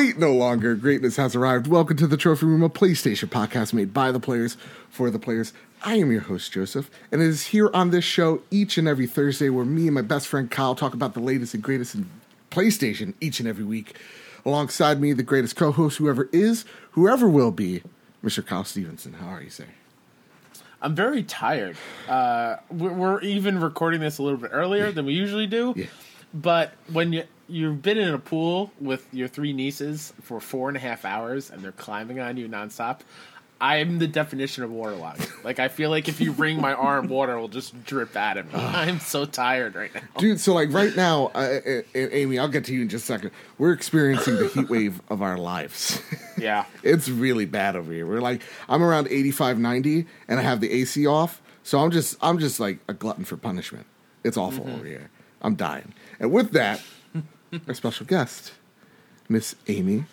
wait no longer. Greatness has arrived. Welcome to the Trophy Room, a PlayStation podcast made by the players for the players. I am your host, Joseph, and it is here on this show each and every Thursday where me and my best friend Kyle talk about the latest and greatest in PlayStation each and every week. Alongside me, the greatest co host, whoever is, whoever will be, Mr. Kyle Stevenson. How are you, sir? I'm very tired. Uh, we're, we're even recording this a little bit earlier than we usually do. Yeah. But when you you've been in a pool with your three nieces for four and a half hours and they're climbing on you nonstop, I'm the definition of waterlogged. like I feel like if you wring my arm, water will just drip out of me. I'm so tired right now. Dude, so like right now, uh, Amy, I'll get to you in just a second. We're experiencing the heat wave of our lives. Yeah. it's really bad over here. We're like, I'm around 85, 90, and I have the AC off. So I'm just, I'm just like a glutton for punishment. It's awful over here. I'm dying. And with that, our special guest, Miss Amy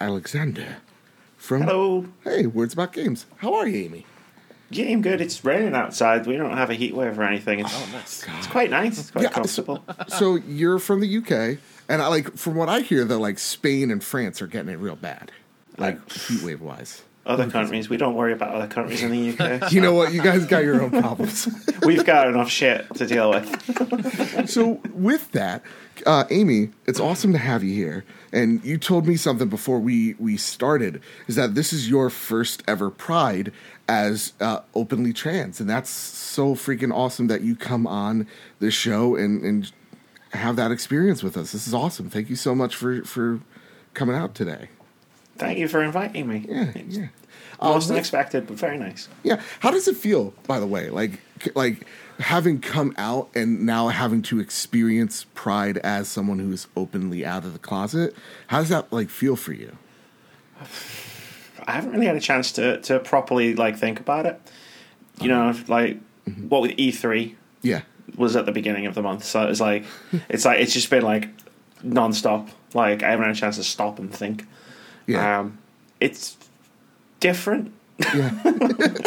Alexander from Hello. Hey, Words About Games. How are you, Amy? Yeah, I'm good. It's raining outside. We don't have a heat wave or anything. It's, Oh, nice. it's quite nice. It's quite Yeah, comfortable. So you're from the UK, and I like from what I hear that like Spain and France are getting it real bad, like heat wave wise. Other countries, we don't worry about other countries in the UK. You know what? You guys got your own problems. We've got enough shit to deal with. so with that, uh, Amy, it's awesome to have you here. And you told me something before we we started is that this is your first ever Pride as uh, openly trans, and that's so freaking awesome that you come on the show and and have that experience with us. This is awesome. Thank you so much for for coming out today. Thank you for inviting me. Yeah, It's yeah. Most Um, unexpected, but very nice. Yeah. How does it feel, by the way? Like, like having come out and now having to experience pride as someone who is openly out of the closet. How does that like feel for you? I haven't really had a chance to, to properly like think about it. You know, like what with E3 Yeah. was at the beginning of the month, so it was like it's like it's just been like non-stop. Like I haven't had a chance to stop and think. Yeah. Um, it's different. yeah.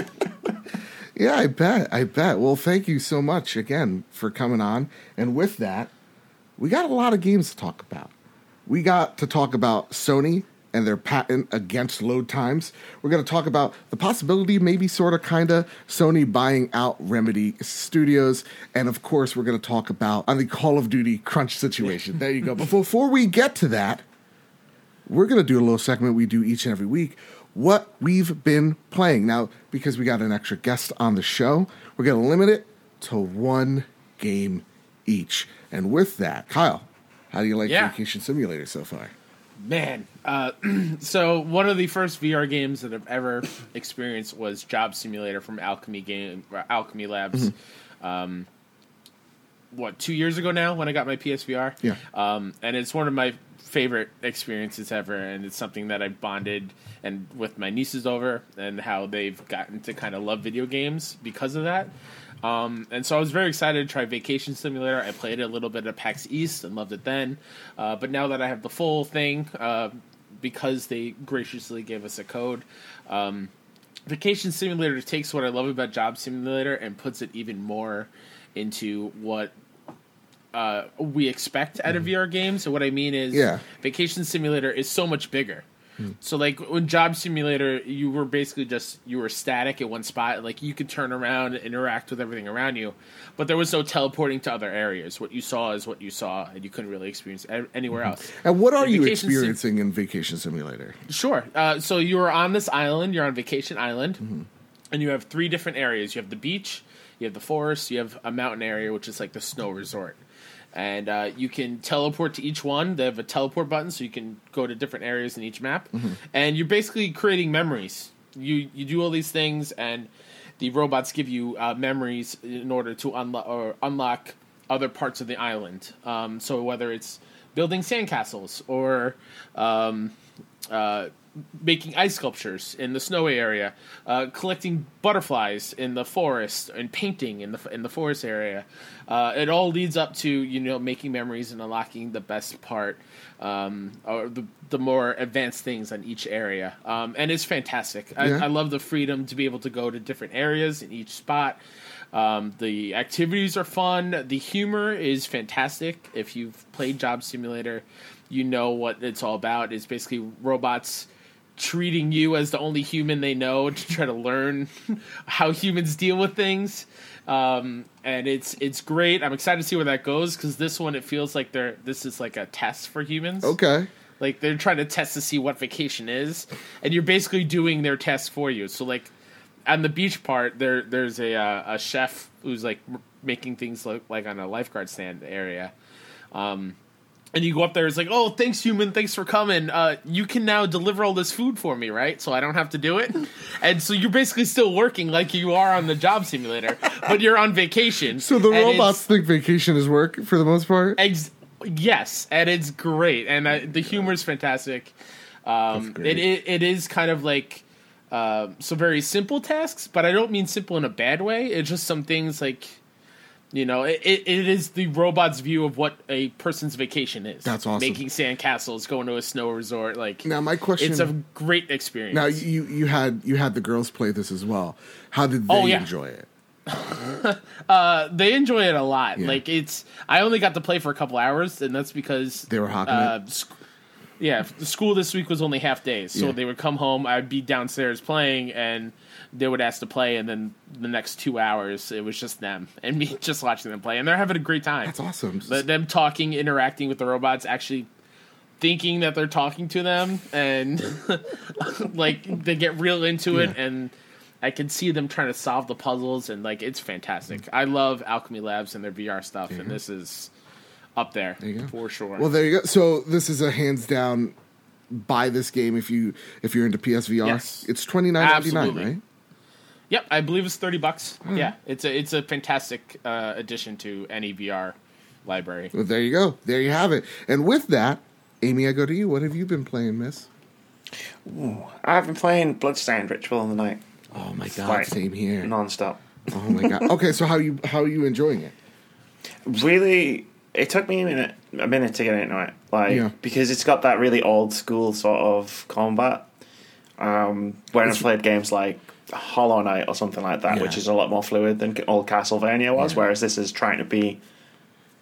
yeah, I bet. I bet. Well, thank you so much again for coming on. And with that, we got a lot of games to talk about. We got to talk about Sony and their patent against load times. We're going to talk about the possibility, maybe sort of kind of, Sony buying out Remedy Studios. And of course, we're going to talk about on the Call of Duty crunch situation. there you go. But before we get to that, we're going to do a little segment we do each and every week what we've been playing. Now, because we got an extra guest on the show, we're going to limit it to one game each. And with that, Kyle, how do you like Yeah. Vacation Simulator so far? Man, uh, so one of the first VR games that I've ever experienced was Job Simulator from Owlchemy Game Owlchemy Labs. Um, what two years ago now when I got my PSVR? Yeah. um, and it's one of my favorite experiences ever, and it's something that I bonded and with my nieces over, and how they've gotten to kind of love video games because of that. Um, and so I was very excited to try Vacation Simulator. I played a little bit of PAX East and loved it then. Uh, but now that I have the full thing, uh, because they graciously gave us a code, um, Vacation Simulator takes what I love about Job Simulator and puts it even more into what uh, we expect out of VR games. So what I mean is, Yeah. Vacation Simulator is so much bigger. So like when Job Simulator, you were basically just you were static at one spot. Like you could turn around and interact with everything around you, but there was no teleporting to other areas. What you saw is what you saw, and you couldn't really experience anywhere else. And what are In you Vacation Sim- experiencing in Vacation Simulator? Sure. Uh, so you are on this island. You're on vacation island, and you have three different areas. You have the beach, you have the forest, you have a mountain area, which is like the snow resort. And uh, you can teleport to each one. They have a teleport button, so you can go to different areas in each map. And you're basically creating memories. You you do all these things, and the robots give you uh, memories in order to unlock or unlock other parts of the island. Um, so whether it's building sandcastles or um, uh, making ice sculptures in the snowy area, uh, collecting butterflies in the forest, and painting in the in the forest area. Uh, it all leads up to you know making memories and unlocking the best part um, or the the more advanced things on each area. Um, and it's fantastic. I, Yeah. I love the freedom to be able to go to different areas in each spot. Um, the activities are fun. The humor is fantastic. If you've played Job Simulator, you know what it's all about. It's basically robots treating you as the only human they know to try to learn how humans deal with things. Um, and it's it's great. I'm excited to see where that goes because this one it feels like they're this is like a test for humans. Okay. Like they're trying to test to see what vacation is, and you're basically doing their test for you. So like on the beach part, there there's a uh, a chef who's like making things look like on a lifeguard stand area. Um, and you go up there, it's like, oh, thanks, human, thanks for coming. Uh, you can now deliver all this food for me, right? So I don't have to do it. And so you're basically still working like you are on the job simulator, but you're on vacation. So the robots think vacation is work for the most part. Ex- yes, and it's great, and uh, the humor is fantastic. Um, it, it it is kind of like uh, some very simple tasks, but I don't mean simple in a bad way. It's just some things like you know, it, it, is the robot's view of what a person's vacation is. That's awesome. Making sandcastles, going to a snow resort, like Now my question. it's a great experience. now you you had you had the girls play this as well. How did they Oh, yeah. enjoy it? they enjoy it a lot. Yeah. Like it's, I only got to play for a couple hours, and that's because They were hawking uh, sc- yeah, the school this week was only half days, so Yeah. they would come home. I'd be downstairs playing, and they would ask to play, and then the next two hours it was just them and me just watching them play, and they're having a great time. That's awesome. But them talking, interacting with the robots, actually thinking that they're talking to them, and like they get real into it, Yeah. and I can see them trying to solve the puzzles, and like it's fantastic. Mm. I love Owlchemy Labs and their VR stuff, and this is up there, go. for sure. Well, there you go. So this is a hands down buy this game if you if you're into PSVR. Yes. It's twenty nine ninety nine, right? Yep, I believe it's thirty bucks. Hmm. Yeah, it's a it's a fantastic uh, addition to any VR library. Well, there you go. There you have it. And with that, Amy, I go to you. What have you been playing, Miss? I've been playing Bloodstained Ritual in the Night Oh my god, Like, same here. non-stop. Oh my god. Okay, so how you how are you enjoying it? Really, it took me a minute, a minute to get into it, like Yeah. because it's got that really old school sort of combat. Um, when I've played games like Hollow Knight or something like that, Yeah. which is a lot more fluid than old Castlevania was, Yeah. whereas this is trying to be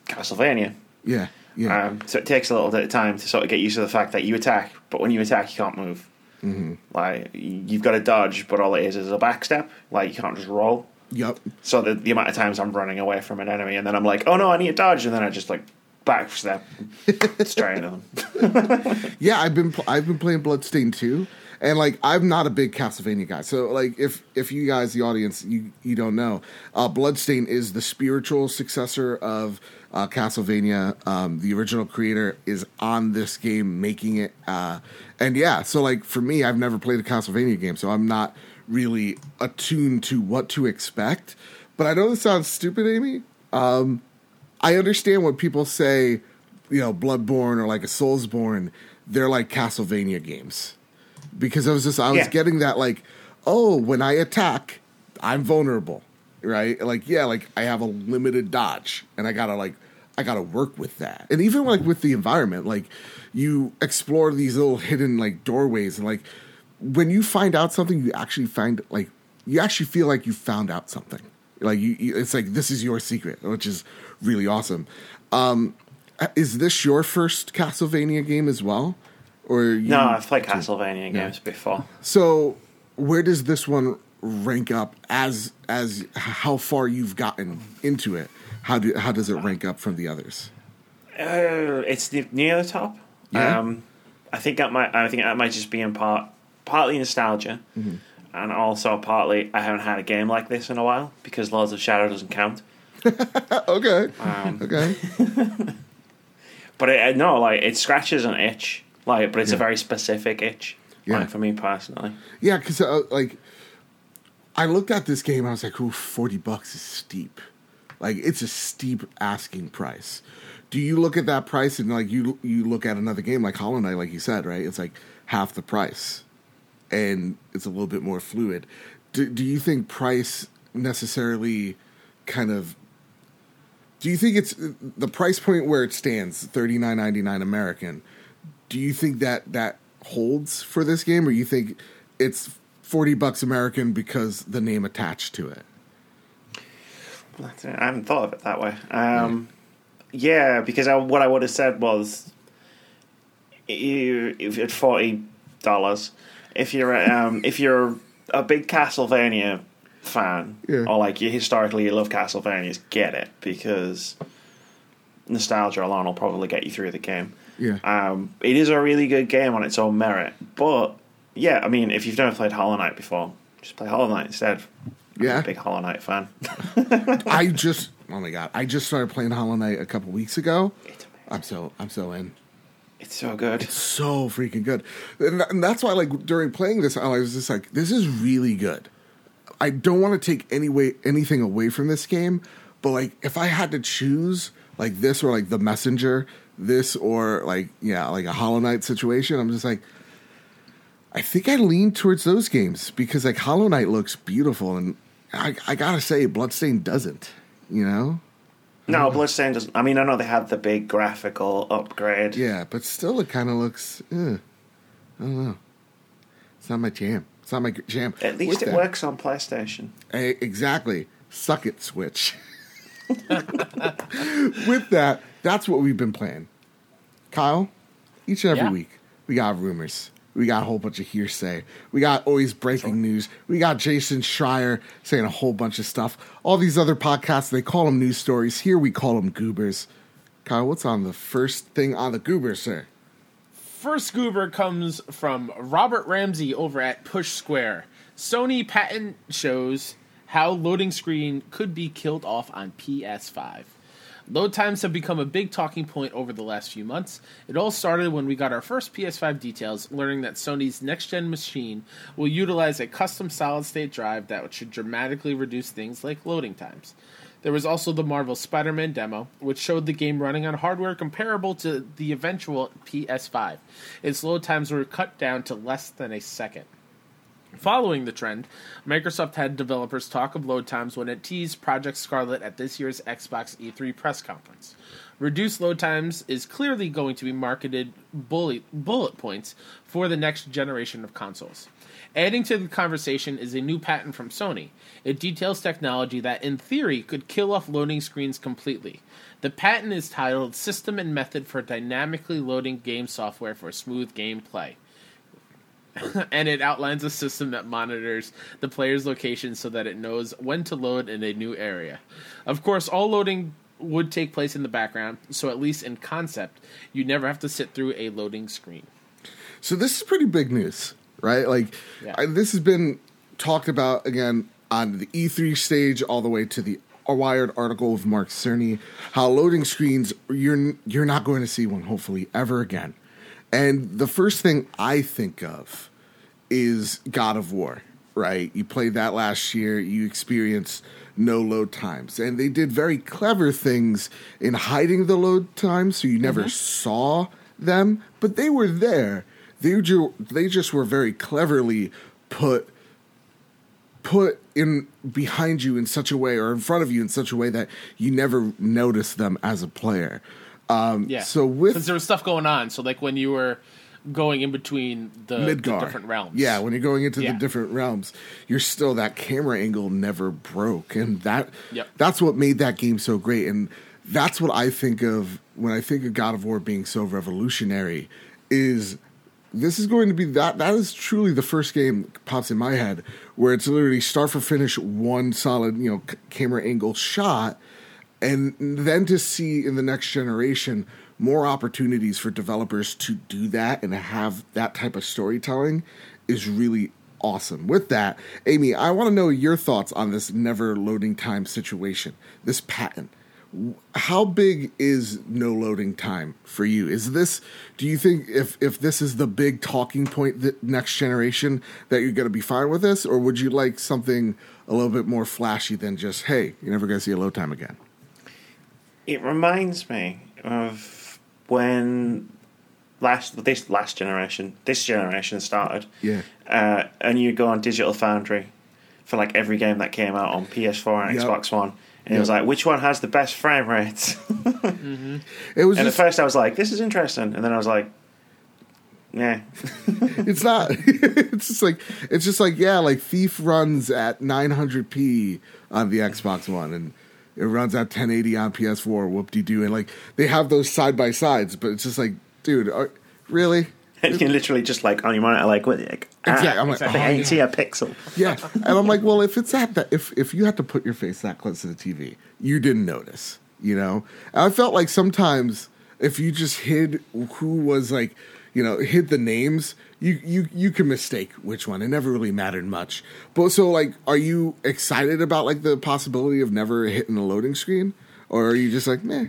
Castlevania. Yeah. Yeah. Um, so it takes a little bit of time to sort of get used to the fact that you attack, but when you attack, you can't move. Mm-hmm. Like you've got to dodge, but all it is is a backstep. Like you can't just roll. yep. So the, the amount of times I'm running away from an enemy, and then I'm like, oh no, I need to dodge, and then I just like backstep straight into them. Yeah, I've been pl- I've been playing Bloodstained too, and like I'm not a big Castlevania guy. So like if if you guys the audience you you don't know, uh, Bloodstained is the spiritual successor of uh, Castlevania. Um, the original creator is on this game making it, uh, and yeah. So like for me, I've never played a Castlevania game, so I'm not really attuned to what to expect. But I know this sounds stupid, Amy. I understand when people say, you know, Bloodborne or like a Soulsborne, they're like Castlevania games. Because I was just I was Yeah. getting that like, oh, when I attack, I'm vulnerable. Right? Like, yeah, like I have a limited dodge and I gotta like I gotta work with that. And even like with the environment, like you explore these little hidden like doorways and like when you find out something, you actually find like you actually feel like you found out something. Like you, you it's like this is your secret, which is really awesome. Um, is this your first Castlevania game as well, or you, no, I've played Castlevania games before. So where does this one rank up as as how far you've gotten into it? How do how does it rank up from the others? Uh, it's near the top. Yeah? Um, I think that might. I think that might just be in part partly nostalgia, Mm-hmm. and also partly I haven't had a game like this in a while because Lords of Shadow doesn't count. Okay, Um, okay, But it, no, like it scratches an itch, like, but it's Yeah. a very specific itch. Yeah. Like for me personally, yeah. Because uh, like I looked at this game, I was like, "Ooh, forty bucks is steep. Like it's a steep asking price." Do you look at that price and like you you look at another game like Hollow Knight, like you said, right? It's like half the price, and it's a little bit more fluid. Do, do you think price necessarily kind of? Do you think it's the price point where it stands, thirty nine ninety nine American? Do you think that that holds for this game, or you think it's forty bucks American because the name attached to it? I haven't thought of it that way. Um, yeah, because I, what I would have said was, you, if at forty dollars, if you're um, if you're a big Castlevania fan, Yeah. or like you historically you love Castlevanias, get it because nostalgia alone will probably get you through the game. Yeah. Um, it is a really good game on its own merit, but yeah, I mean, if you've never played Hollow Knight before, just play Hollow Knight instead. I'm Yeah. a big Hollow Knight fan. I just oh my god, I just started playing Hollow Knight a couple weeks ago. It's amazing. I'm so I'm so in. It's so good. It's So freaking good. And, and that's why like during playing this I was just like this is really good. I don't want to take any way anything away from this game, but like if I had to choose like this or like The Messenger, this or like yeah, like a Hollow Knight situation, I'm just like I think I lean towards those games because like Hollow Knight looks beautiful and I, I gotta say Bloodstained doesn't, you know? No, Bloodstained doesn't. I mean, I know they had the big graphical upgrade. Yeah, but still, it kind of looks. Eh, I don't know. It's not my jam. It's not my jam. At least With it that- works on PlayStation. Eh, exactly. Suck it, Switch. With that, that's what we've been playing. Kyle, each and every Yeah. week, we got rumors. We got a whole bunch of hearsay. We got always breaking news. We got Jason Schreier saying a whole bunch of stuff. All these other podcasts, they call them news stories. Here we call them goobers. Kyle, what's on the first thing on the goobers, sir? First goober comes from Robert Ramsey over at Push Square. Sony patent shows how loading screen could be killed off on PS5. Load times have become a big talking point over the last few months. It all started when we got our first PS5 details, learning that Sony's next gen machine will utilize a custom solid state drive that should dramatically reduce things like loading times. There was also the Marvel Spider Man demo, which showed the game running on hardware comparable to the eventual PS5. Its load times were cut down to less than a second. Following the trend, Microsoft had developers talk of load times when it teased Project Scarlett at this year's Xbox E3 press conference. Reduced load times is clearly going to be marketed bullet, bullet points for the next generation of consoles. Adding to the conversation is a new patent from Sony. It details technology that, in theory, could kill off loading screens completely. The patent is titled System and Method for Dynamically Loading Game Software for Smooth Gameplay and it outlines a system that monitors the player's location so that it knows when to load in a new area. Of course, all loading would take place in the background, so at least in concept, you never have to sit through a loading screen. So this is pretty big news, right? Like Yeah. I, this has been talked about again on the E3 stage, all the way to the Wired article of Mark Cerny. How loading screens you're you're not going to see one, hopefully, ever again. And the first thing I think of is God of War, right? You played that last year, you experienced no load times. And they did very clever things in hiding the load times so you never mm-hmm. saw them, but they were there. They, ju- they just were very cleverly put put in behind you in such a way or in front of you in such a way that you never notice them as a player. Um, Yeah. So with because there was stuff going on. So like when you were going in between the, the different realms. Yeah, when you're going into Yeah. the different realms, you're still that camera angle never broke, and that Yep. that's what made that game so great. And that's what I think of when I think of God of War being so revolutionary. Is this is going to be that that is truly the first game pops in my head where it's literally start for finish one solid you know c- camera angle shot and then to see in the next generation more opportunities for developers to do that and have that type of storytelling is really awesome. With that, Amy, I want to know your thoughts on this never loading time situation, this patent. How big is no loading time for you? Is this do you think if if this is the big talking point that next generation that you're going to be fine with this or would you like something a little bit more flashy than just hey, you're never going to see a load time again? It reminds me of when last this last generation, this generation started. Yeah. Uh, and you go on Digital Foundry for like every game that came out on PS4 and Yep. Xbox One, and Yep. it was like, which one has the best frame rates? It was and just at first, I was like, this is interesting, and then I was like, yeah, it's not it's just like it's just like yeah like thief runs at 900p on the xbox one and it runs at 1080 on PS4. Whoop de doo, and like they have those side by sides, but it's just like, dude, are, really? And you're literally just like on your monitor, like, what? Like, ah, Exactly. I'm like, I oh, ain't see a pixel. Yeah, and I'm like, well, if it's at that, if if you had to put your face that close to the TV, you didn't notice, you know. And I felt like sometimes if you just hid who was like, you know, hid the names, you you you can mistake which one. It never really mattered much. But so like, are you excited about like the possibility of never hitting a loading screen, or are you just like, meh,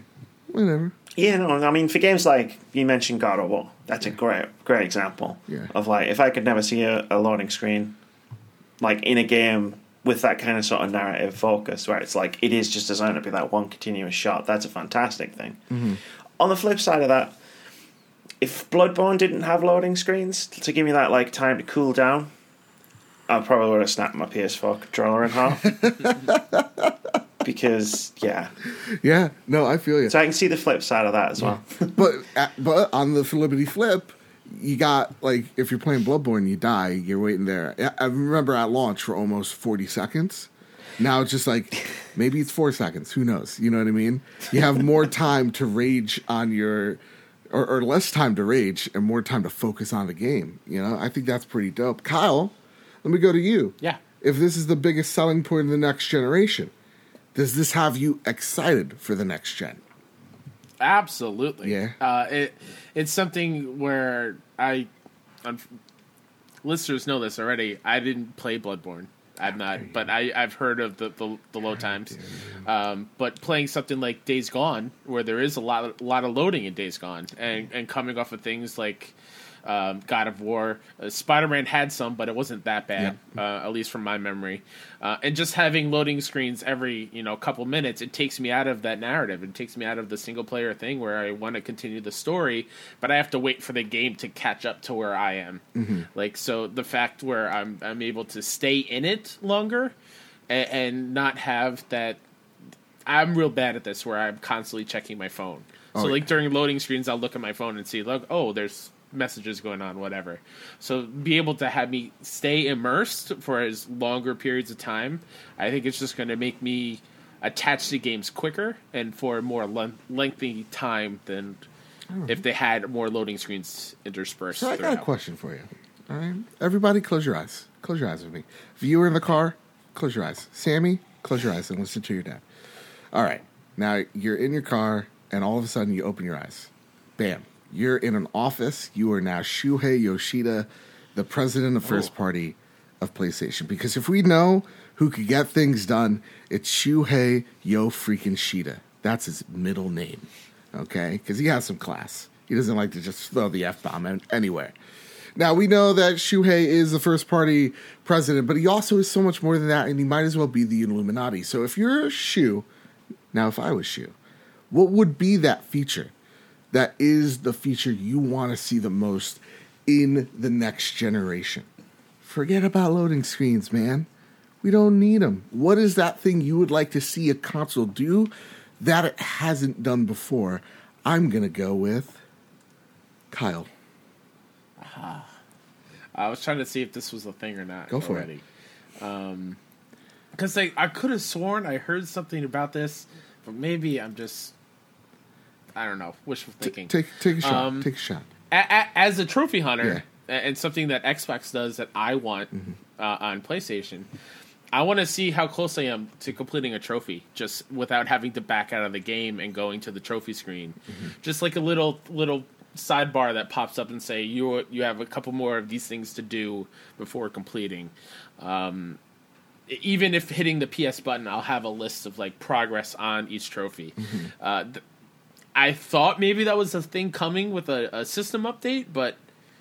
whatever? Yeah, no, I mean, for games like you mentioned God of War, that's a great, great example Yeah. of like if I could never see a, a loading screen, like in a game with that kind of sort of narrative focus, where it's like it is just designed to be that one continuous shot. That's a fantastic thing. Mm-hmm. On the flip side of that, if Bloodborne didn't have loading screens to give me that like time to cool down, I probably would have snapped my PS4 controller in half. because yeah, Yeah, no, I feel you. so I can see the flip side of that as well. but uh, but on the flippity flip, you got like if you're playing Bloodborne, you die. You're waiting there. I I remember at launch for almost forty seconds. Now it's just like maybe it's four seconds. Who knows? You know what I mean? You have more time to rage on your, or, or less time to rage and more time to focus on the game. You know, I think that's pretty dope. Kyle, let me go to you. Yeah. If this is the biggest selling point of the next generation, does this have you excited for the next gen? Absolutely. Yeah. Uh, it it's something where I, um, listeners know this already. I didn't play Bloodborne. I'm not, but I I've heard of the the, the low times. Um, but playing something like Days Gone, where there is a lot of, lot of loading in Days Gone, and and coming off of things like. Um, God of War, uh, Spider Man had some, but it wasn't that bad, uh, at least from my memory. Uh, and just having loading screens every you know couple minutes, it takes me out of that narrative. It takes me out of the single player thing where I want to continue the story, but I have to wait for the game to catch up to where I am. Like so, the fact where I'm I'm able to stay in it longer, and, and not have that. I'm real bad at this where I'm constantly checking my phone. So Oh, like yeah. during loading screens, I'll look at my phone and see, look, oh, there's messages going on, whatever. So be able to have me stay immersed for as longer periods of time, I think it's just going to make me attach to games quicker and for a more len- lengthy time than hmm. if they had more loading screens interspersed. So I got a question for you. All right, everybody, close your eyes. Close your eyes with me. Viewer in the car, close your eyes. Sammy, close your eyes and listen to your dad. All right, now you're in your car, and all of a sudden you open your eyes. Bam! You're in an office. You are now Shuhei Yoshida, the president of First Oh. Party of PlayStation. Because if we know who could get things done, it's Shuhei Yo freaking Shida. That's his middle name. Okay, because he has some class. He doesn't like to just throw the f bomb anywhere. Now we know that Shuhei is the first party president, but he also is so much more than that, and he might as well be the Illuminati. So if you're a Shu, now if I was Shu, what would be that feature that is the feature you want to see the most in the next generation? Forget about loading screens, man. We don't need them. What is that thing you would like to see a console do that it hasn't done before? I'm going to go with Kyle. I was trying to see if this was a thing or not. Go for it. already. Um, because I could have sworn I heard something about this, but maybe I'm just I don't know wishful thinking. Take take a shot. Um, take a shot. a- a- as a trophy hunter a- and something that Xbox does that I want Mm-hmm. uh, on PlayStation, I want to see how close I am to completing a trophy just without having to back out of the game and going to the trophy screen. Mm-hmm. Just like a little little sidebar that pops up and say you you have a couple more of these things to do before completing. Um, even if hitting the PS button, I'll have a list of like progress on each trophy. Mm-hmm. Uh, th- I thought maybe that was a thing coming with a, a system update, but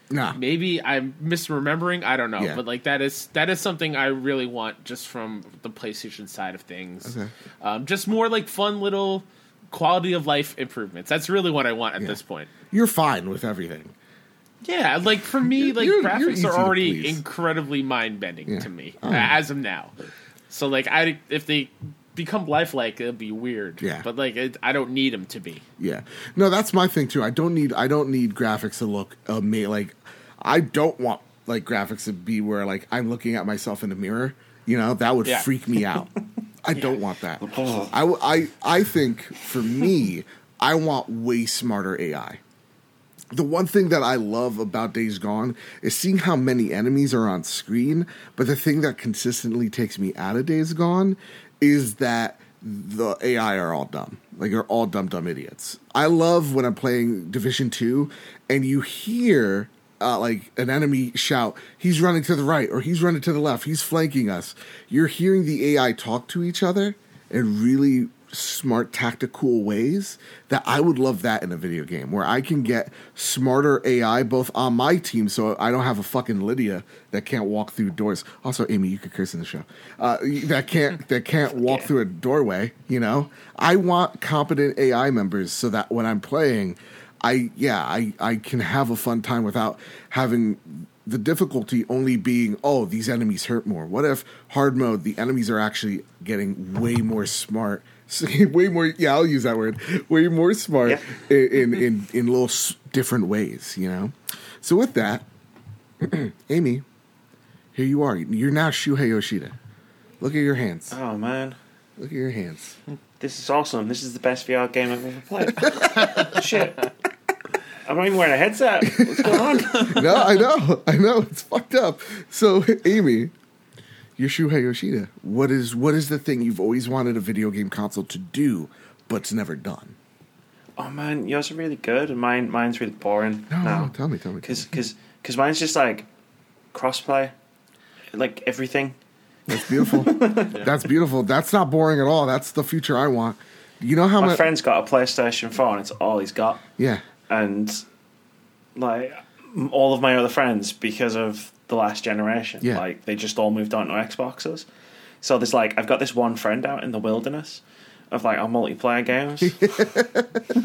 Nah. maybe I'm misremembering. I don't know, Yeah. but like that is that is something I really want just from the PlayStation side of things. Okay. Um, just more like fun little quality of life improvements. That's really what I want at Yeah. this point. You're fine with everything. Yeah, like for me, like You're- you're graphics are already incredibly mind bending Yeah. to me as of now. So like, I if they become lifelike, it'd be weird. Yeah. but like, it, I don't need them to be. Yeah. No, that's my thing too. I don't need I don't need graphics to look ama- like I don't want like graphics to be where like I'm looking at myself in the mirror. You know, that would Yeah. freak me out. I don't want that. I, I, I think for me, I want way smarter AI. The one thing that I love about Days Gone is seeing how many enemies are on screen, but the thing that consistently takes me out of Days Gone is that the AI are all dumb. Like they're all dumb, dumb idiots. I love when I'm playing Division 2 and you hear uh, like an enemy shout, he's running to the right or he's running to the left, he's flanking us. You're hearing the AI talk to each other and really smart tactical ways that I would love that in a video game where I can get smarter AI both on my team so I don't have a fucking Lydia that can't walk through doors. Also, Amy, you could curse in the show. Uh, that can't that can't walk through a doorway, you know? I want competent AI members so that when I'm playing I yeah, I I can have a fun time without having the difficulty only being oh these enemies hurt more. What if hard mode the enemies are actually getting way more smart, way more yeah I'll use that word way more smart Yeah. in, in in in little s- different ways, you know. So with that, Amy, here you are. You're now Shuhei Yoshida. Look at your hands. Oh man, Look at your hands. this is awesome. This is the best VR game I've ever played. Shit. I'm not even wearing a headset. What's going on? no, I know, I know, it's fucked up. So, Amy, you're Shuhei Yoshida. What is what is the thing you've always wanted a video game console to do, but's never done? Oh man, yours are really good, and mine mine's really boring. No, now. no, tell me, tell me. because because because mine's just like crossplay, like everything. That's beautiful. That's beautiful. That's not boring at all. That's the future I want. You know how My much? friend's got a PlayStation Four, and it's all he's got. Yeah, And like all of my other friends, because of the last generation, Yeah. like they just all moved on to Xboxes. So there's like I've got this one friend out in the wilderness of like our multiplayer games,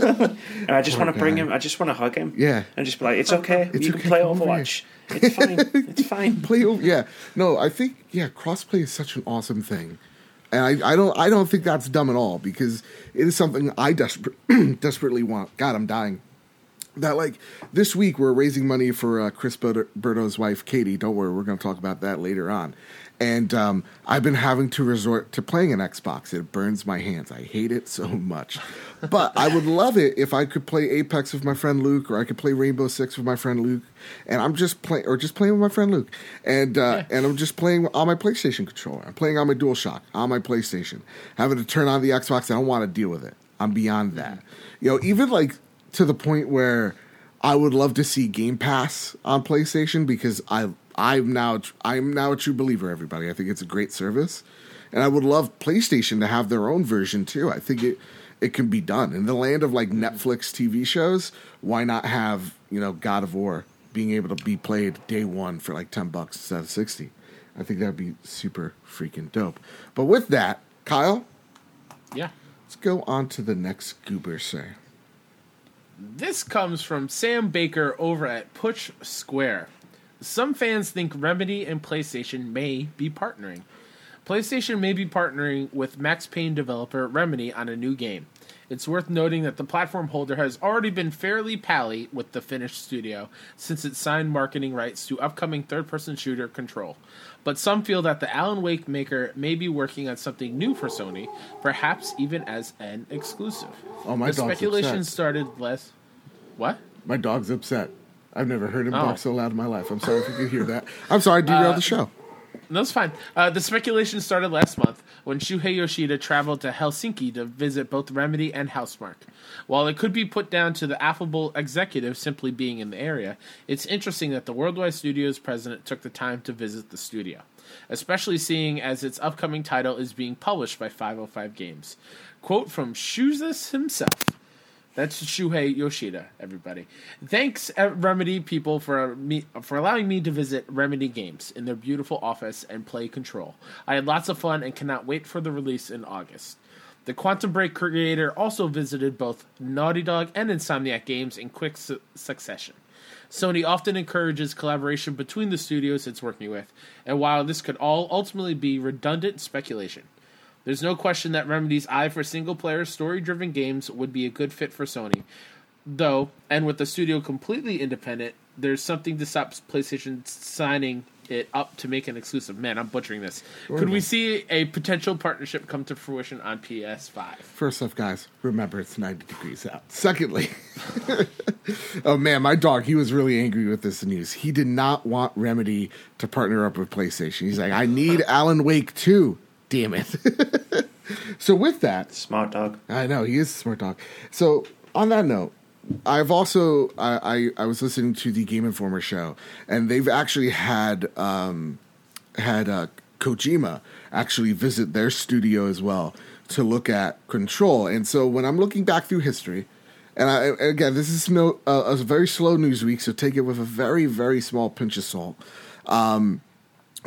and I just want to bring him. I just want to hug him. Yeah. and just be like, it's okay. It's you okay, can play come over here." Overwatch. It's fine. It's fine. play. over- Yeah, no, I think yeah, crossplay is such an awesome thing, and I, I don't I don't think that's dumb at all because it is something I desper- desperately want. God, I'm dying. That like this week we're raising money for uh, Chris Berto- Berto's wife Katie. Don't worry, we're going to talk about that later on. And um, I've been having to resort to playing an Xbox. It burns my hands. I hate it so much. But I would love it if I could play Apex with my friend Luke, or I could play Rainbow Six with my friend Luke, and I'm just playing, or just playing with my friend Luke, and uh, and I'm just playing on my PlayStation controller. I'm playing on my DualShock on my PlayStation. Having to turn on the Xbox, I don't want to deal with it. I'm beyond that. You know, even like to the point where I would love to see Game Pass on PlayStation because I I'm now I'm now a true believer. Everybody, I think it's a great service, and I would love PlayStation to have their own version too. I think it it can be done in the land of like Netflix TV shows. Why not have you know God of War being able to be played day one for like ten bucks instead of sixty? I think that'd be super freaking dope. But with that, Kyle, Yeah. let's go on to the next goober, sir. This comes from Sam Baker over at Push Square. Some fans think Remedy and PlayStation may be partnering. PlayStation may be partnering with Max Payne developer Remedy on a new game. It's worth noting that the platform holder has already been fairly pally with the Finnish studio since it signed marketing rights to upcoming third person shooter Control. But some feel that the Alan Wake maker may be working on something new for Sony, perhaps even as an exclusive. Oh, my the dog's speculation upset. started less. What? My dog's upset. I've never heard him Oh. bark so loud in my life. I'm sorry if you could hear that. I'm sorry, derailed uh, the show. It's fine. Uh, the speculation started last month when Shuhei Yoshida traveled to Helsinki to visit both Remedy and Housemarque. While it could be put down to the affable executive simply being in the area, it's interesting that the Worldwide Studios president took the time to visit the studio, especially seeing as its upcoming title is being published by 505 Games. Quote from Shuzus himself. That's Shuhei Yoshida, everybody. Thanks, uh, Remedy people, for me for allowing me to visit Remedy Games in their beautiful office and play Control. I had lots of fun and cannot wait for the release in August. The Quantum Break creator also visited both Naughty Dog and Insomniac Games in quick su- succession. Sony often encourages collaboration between the studios it's working with, and while this could all ultimately be redundant speculation, there's no question that Remedy's eye for single player, story driven games would be a good fit for Sony. though, and with the studio completely independent, there's something to stop PlayStation signing it up to make an exclusive. Man, I'm butchering this. Could we see a potential partnership come to fruition on PS5? First off, guys, remember it's 90 degrees out. Secondly, oh man, my dog, he was really angry with this news. He did not want Remedy to partner up with PlayStation. He's like, I need Alan Wake 2. Damn it. so, with that, Smart dog. I know he is a smart dog. So on that note, I've also I, I I was listening to the Game Informer show, and they've actually had um had uh, Kojima actually visit their studio as well to look at Control. And so when I'm looking back through history, and I, again, this is no uh, a very slow news week, so take it with a very very small pinch of salt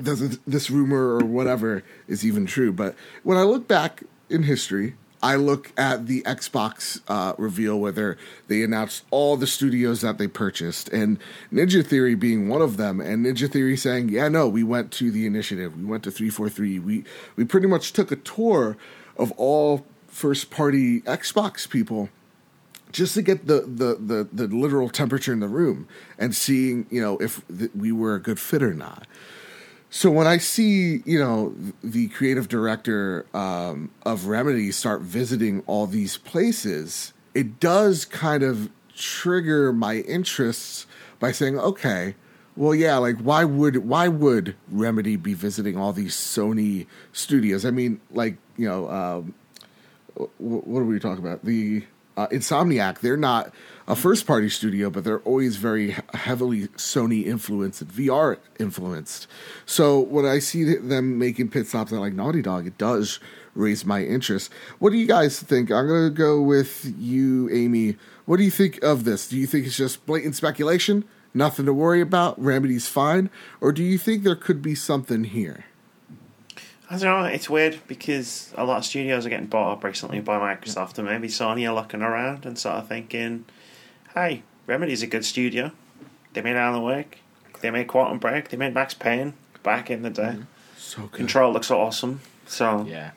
does this rumor or whatever is even true. But when I look back in history, I look at the Xbox uh, reveal where they announced all the studios that they purchased, and Ninja Theory being one of them. And Ninja Theory saying, "Yeah, no, we went to the initiative. We went to three four three. We we pretty much took a tour of all first party Xbox people." just to get the, the, the, the literal temperature in the room and seeing you know if th- we were a good fit or not so when I see, you know, the creative director um, of Remedy start visiting all these places, it does kind of trigger my interests by saying, okay, well, yeah, like why would why would Remedy be visiting all these Sony studios? I mean, like you know, um, wh- what are we talking about? The uh, Insomniac, they're not a first party studio, but they're always very heavily Sony influenced VR influenced. So when I see them making pit stops at like Naughty Dog, it does raise my interest. What do you guys think? I'm going to go with you, Amy. What do you think of this? Do you think it's just blatant speculation? Nothing to worry about? Remedy's fine? Or do you think there could be something here? I don't know. It's weird because a lot of studios are getting bought up recently by Microsoft, and maybe Sony are looking around and sort of thinking, "Hey, Remedy's a good studio. They made Alan Wake. They made Quantum Break. They made Max Payne back in the day. So good. Control looks awesome. So Yeah.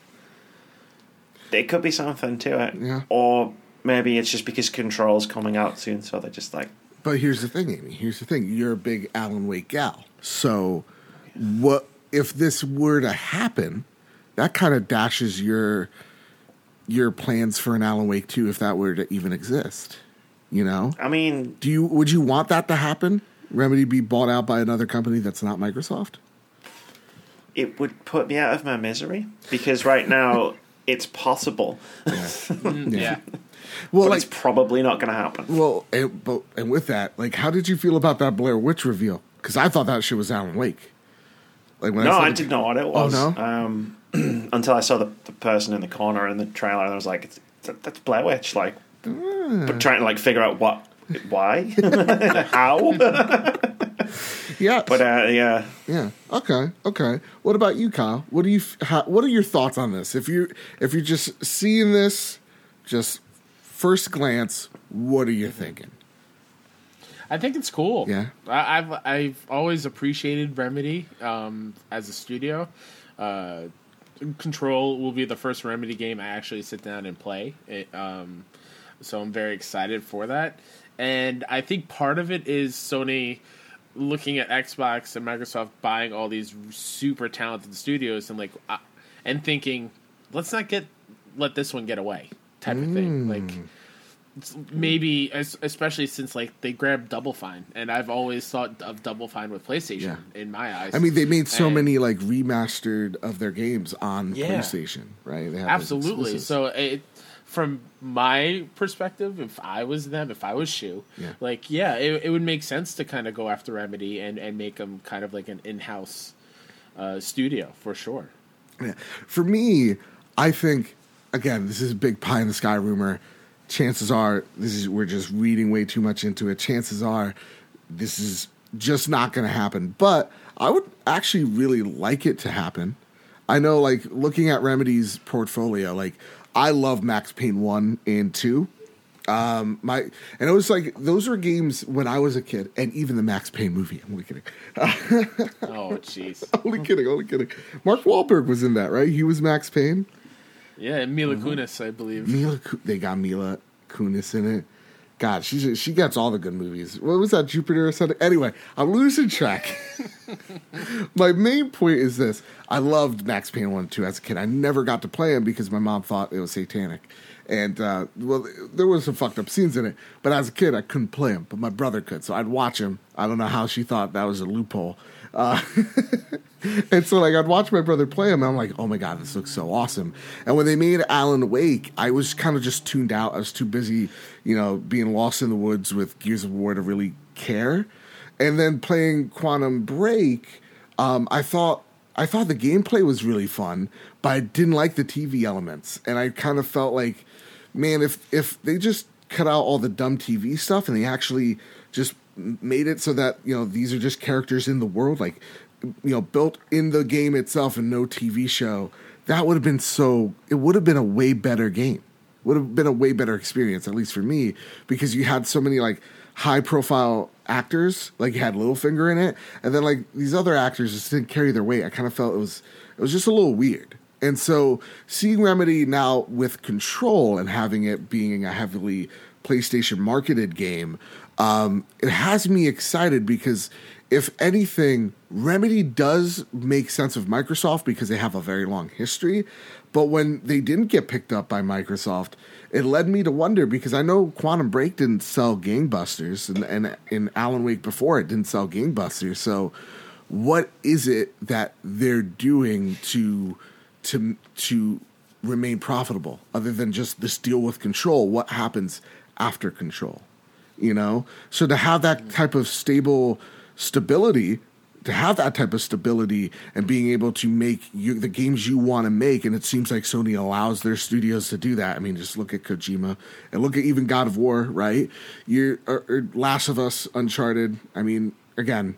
there could be something to it. Yeah. Or maybe it's just because Control's coming out soon, so they're just like, But here's the thing, Amy. Here's the thing. You're a big Alan Wake gal. So, what if this were to happen? That kind of dashes your your plans for an Alan Wake 2 if that were to even exist. You know? I mean, Do you would you want that to happen? Remedy be bought out by another company that's not Microsoft? it would put me out of my misery because right now it's possible, Mm, yeah. Well, but like it's probably not going to happen. well, and, but, and with that, like how did you feel about that Blair Witch reveal? Cuz I thought that shit was Alan Wake. Like when No, saw I didn't know what it was. Oh, no? Um, until I saw the, the person in the corner in the trailer, and I was like, it's, that, "That's Blair Witch." Like. But trying to like figure out what, why, how. Yeah. But uh, yeah, Yeah. Okay. Okay. What about you, Kyle? What do you? How, what are your thoughts on this? If you if you're just seeing this, just first glance, what are you thinking? I think it's cool. Yeah. I, I've I've always appreciated Remedy um, as a studio. Uh, Control will be the first Remedy game I actually sit down and play. It, um, so I'm very excited for that. And I think part of it is Sony looking at Xbox and Microsoft buying all these super talented studios and like uh, and thinking, let's not get let this one get away type of thing. Like maybe es- especially since like they grabbed Double Fine, and I've always thought of Double Fine with PlayStation in my eyes. I mean, they made so And- many like remastered of their games on Yeah. PlayStation, right? They have absolutely. So it, from my perspective, if I was them, if I was Shu, Yeah. like yeah, it, it would make sense to kind of go after Remedy and and make them kind of like an in-house uh, studio for sure. Yeah. For me, I think again, this is a big pie in the sky rumor. Chances are this is we're just reading way too much into it. Chances are this is just not going to happen. But I would actually really like it to happen. I know like looking at Remedy's portfolio, like I love Max Payne 1 and 2. Um my and it was like those were games when I was a kid and even the Max Payne movie. I'm only kidding. Oh jeez, only kidding, only kidding. Mark Wahlberg was in that, right? He was Max Payne. yeah, and Mila Mm-hmm. Kunis, I believe. Mila, they got Mila Kunis in it. God, she's she gets all the good movies. What was that, Jupiter something? Anyway, I'm losing track. my main point is this: I loved Max Payne one and two as a kid. I never got to play him because my mom thought it was satanic, and uh, well, there was some fucked up scenes in it. But as a kid, I couldn't play him, but my brother could, so I'd watch him. I don't know how she thought that was a loophole. Uh, and so like I'd watch my brother play him and I'm like, oh my god, this looks so awesome. And when they made Alan Wake, I was kind of just tuned out. I was too busy, you know, being lost in the woods with Gears of War to really care. And then playing Quantum Break, um, I thought I thought the gameplay was really fun, but I didn't like the TV elements. And I kind of felt like, man, if if they just cut out all the dumb TV stuff and they actually just made it so that you know these are just characters in the world like you know built in the game itself and no tv show that would have been so it would have been a way better game would have been a way better experience at least for me because you had so many like high profile actors like you had Littlefinger in it and then like these other actors just didn't carry their weight. I kind of felt it was it was just a little weird. And so seeing remedy now with control and having it being a heavily playstation marketed game um, it has me excited because if anything, Remedy does make sense of Microsoft because they have a very long history. But when they didn't get picked up by Microsoft, it led me to wonder because I know Quantum Break didn't sell gangbusters, and, and in Alan Wake before it didn't sell gangbusters. So, what is it that they're doing to to to remain profitable other than just this deal with Control? What happens after Control? you know so to have that type of stable stability to have that type of stability and being able to make you, the games you want to make and it seems like sony allows their studios to do that i mean just look at kojima and look at even god of war right you last of us uncharted i mean again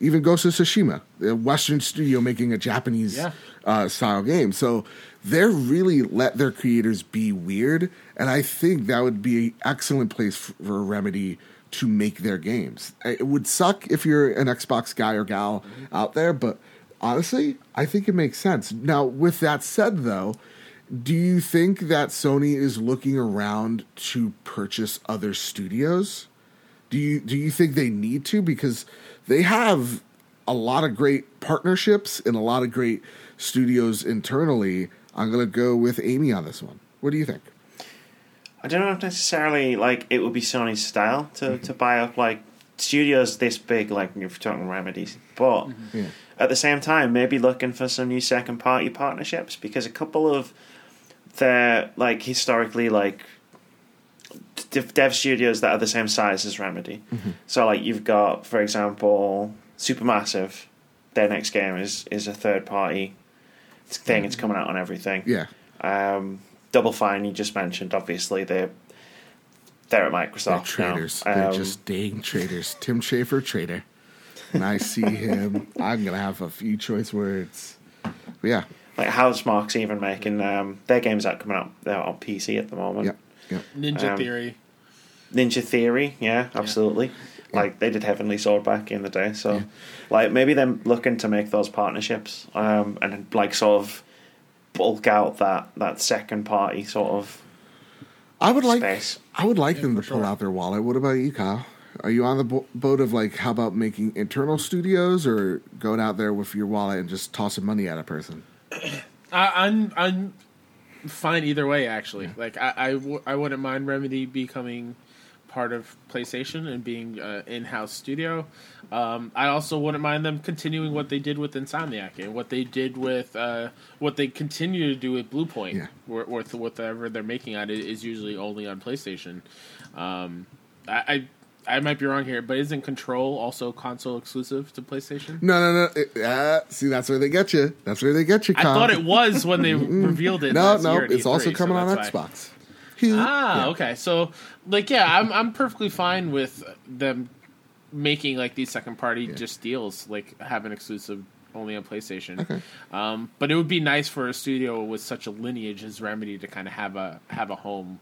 even Ghost of Tsushima, a Western studio making a Japanese Yeah. uh, style game. So they're really let their creators be weird, and I think that would be an excellent place for Remedy to make their games. It would suck if you're an Xbox guy or gal mm-hmm. out there, but honestly, I think it makes sense. Now, with that said, though, do you think that Sony is looking around to purchase other studios? Do you do you think they need to because they have a lot of great partnerships and a lot of great studios internally? I'm going to go with Amy on this one. What do you think? I don't know if necessarily like it would be Sony's style to, Mm-hmm. to buy up like studios this big, like if you're talking remedies. But Yeah. at the same time, maybe looking for some new second party partnerships because a couple of their like historically like dev, dev studios that are the same size as Remedy. Mm-hmm. So like you've got, for example, Supermassive. Their next game is is a third party thing. It's coming out on everything. Yeah. Um, Double Fine, you just mentioned, obviously they're they're at They're Microsoft. now. They're Um, just dang traders. Tim Schafer, trader. When I see him, I'm going to have a few choice words. But yeah. like Housemarque's even making um, their games out coming out they're on PC at the moment. Yep. Yep. Ninja Um, Theory. Ninja Theory, yeah, absolutely. Like they did Heavenly Sword back in the day, so like maybe them looking to make those partnerships um, and like sort of bulk out that that second party sort of I would like space. I would like Yeah, them to for pull sure. out their wallet. What about you, Kyle? Are you on the bo- boat of like, how about making internal studios, or going out there with your wallet and just tossing money at a person? I, I'm I'm fine either way. Actually, like I I, w- I wouldn't mind Remedy becoming part of PlayStation and being an in-house studio. Um, I also wouldn't mind them continuing what they did with Insomniac and what they did with uh, what they continue to do with Bluepoint. Yeah. With whatever they're making on it is usually only on PlayStation. Um, I, I I might be wrong here, but isn't Control also console exclusive to PlayStation? No, no, no. It, uh, see, that's where they get you. That's where they get you, I thought it was when they revealed it. No, no. It's also E3, so coming on Xbox. why. Phew. Ah, Yeah. okay. So, like, yeah, I'm I'm perfectly fine with them making like these second party just deals, like have an exclusive only on PlayStation. Okay. Um, but it would be nice for a studio with such a lineage as Remedy to kind of have a have a home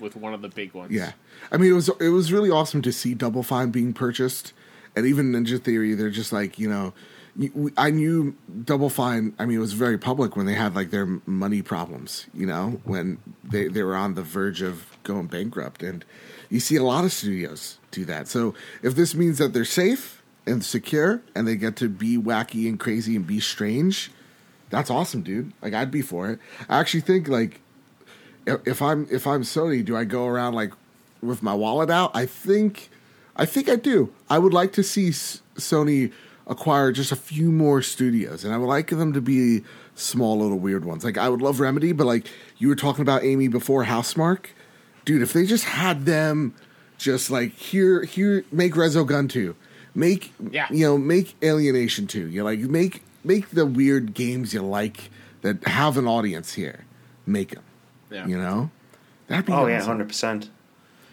with one of the big ones. Yeah, I mean it was it was really awesome to see Double Fine being purchased, and even Ninja Theory. They're just like you know, I knew Double Fine. I mean, it was very public when they had like their money problems. You know, when they they were on the verge of going bankrupt, and you see a lot of studios do that. So if this means that they're safe and secure, and they get to be wacky and crazy and be strange, that's awesome, dude. Like I'd be for it. I actually think like if I'm if I'm Sony, do I go around like with my wallet out? I think I think I do. I would like to see Sony acquire just a few more studios, and I would like them to be small, little weird ones. Like I would love Remedy, but like you were talking about Amy before, Housemarque, dude. If they just had them, just like here, here, make Resogun two, make Yeah. you know, make Alienation two. You know, like make make the weird games you like that have an audience here. Make them. Yeah. You know, that'd be Oh yeah, hundred percent.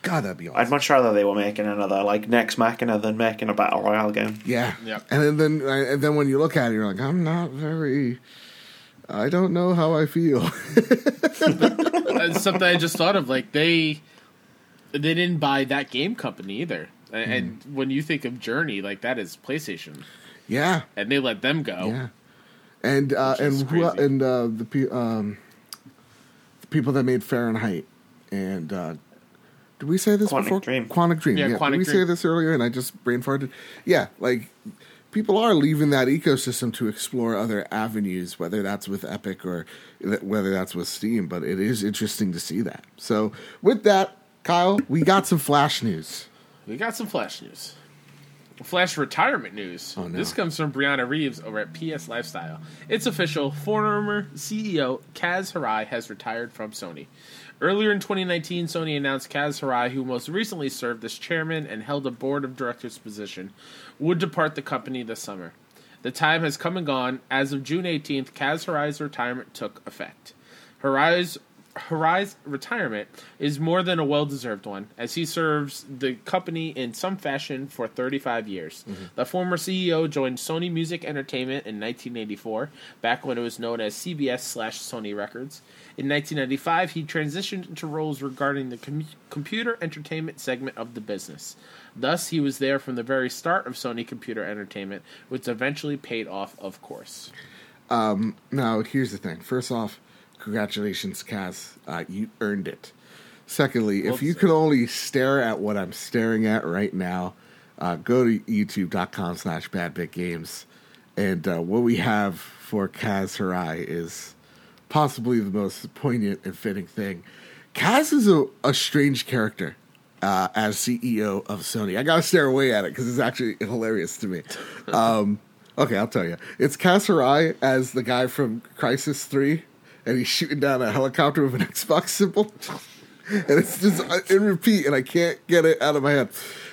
God, that'd be awesome. I'd much rather they were making another like Nex Machina than making a battle royale game. Yeah. Yep. And then and then when you look at it, you're like, I'm not very. I don't know how I feel. That's something I just thought of. Like they, they didn't buy that game company either. And, Hmm. and when you think of Journey, like that is PlayStation, yeah. and they let them go. Yeah. And uh, and who, crazy. and uh, the pe- um, the people that made Fahrenheit and uh, did we say this Quantic before? Dream. Quantic Dream. Yeah, Yeah. Quantic did we say this earlier? And I just brain farted. Yeah, like people are leaving that ecosystem to explore other avenues, whether that's with Epic or whether that's with Steam. But it is interesting to see that. So with that, Kyle, we got some flash news. We got some Flash news. Flash retirement news. Oh, no. This comes from Brianna Reeves over at PS Lifestyle. It's official. Former CEO Kaz Hirai has retired from Sony. Earlier in 2019, Sony announced Kaz Hirai, who most recently served as chairman and held a board of directors position, would depart the company this summer. The time has come and gone. As of June 18th, Kaz Hirai's retirement took effect. Hirai's Hirai's retirement is more than a well deserved one, as he serves the company in some fashion for 35 years. The former CEO joined Sony Music Entertainment in 1984, back when it was known as CBS slash Sony Records. In 1995, he transitioned into roles regarding the com- computer entertainment segment of the business. Thus, he was there from the very start of Sony Computer Entertainment, which eventually paid off, of course. Um, Now, here's the thing. First off, congratulations, Kaz. Uh, you earned it. Secondly, if you could only stare at what I'm staring at right now, uh, go to youtube.com slash badbitgames. And uh, what we have for Kaz Hirai is possibly the most poignant and fitting thing. Kaz is a, a strange character uh, as CEO of Sony. I gotta stare away at it because it's actually hilarious to me. Um, okay, I'll tell you. It's Kaz Hirai as the guy from Crysis 3, and he's shooting down a helicopter with an Xbox symbol. and it's just uh, in repeat, and I can't get it out of my head.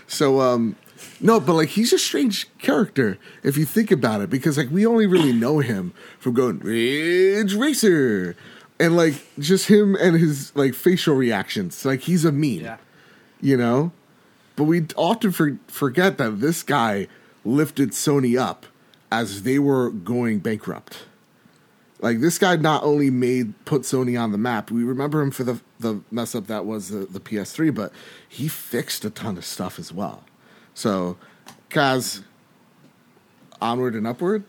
So, um, no, but like he's a strange character if you think about it, because like we only really know him from going Ridge Racer, and like just him and his like facial reactions. Like he's a meme, you know. But we often for, forget that this guy lifted Sony up as they were going bankrupt. Like this guy not only made put Sony on the map. We remember him for the the mess up that was the, the PS3, but he fixed a ton of stuff as well. So, Kaz, onward and upward.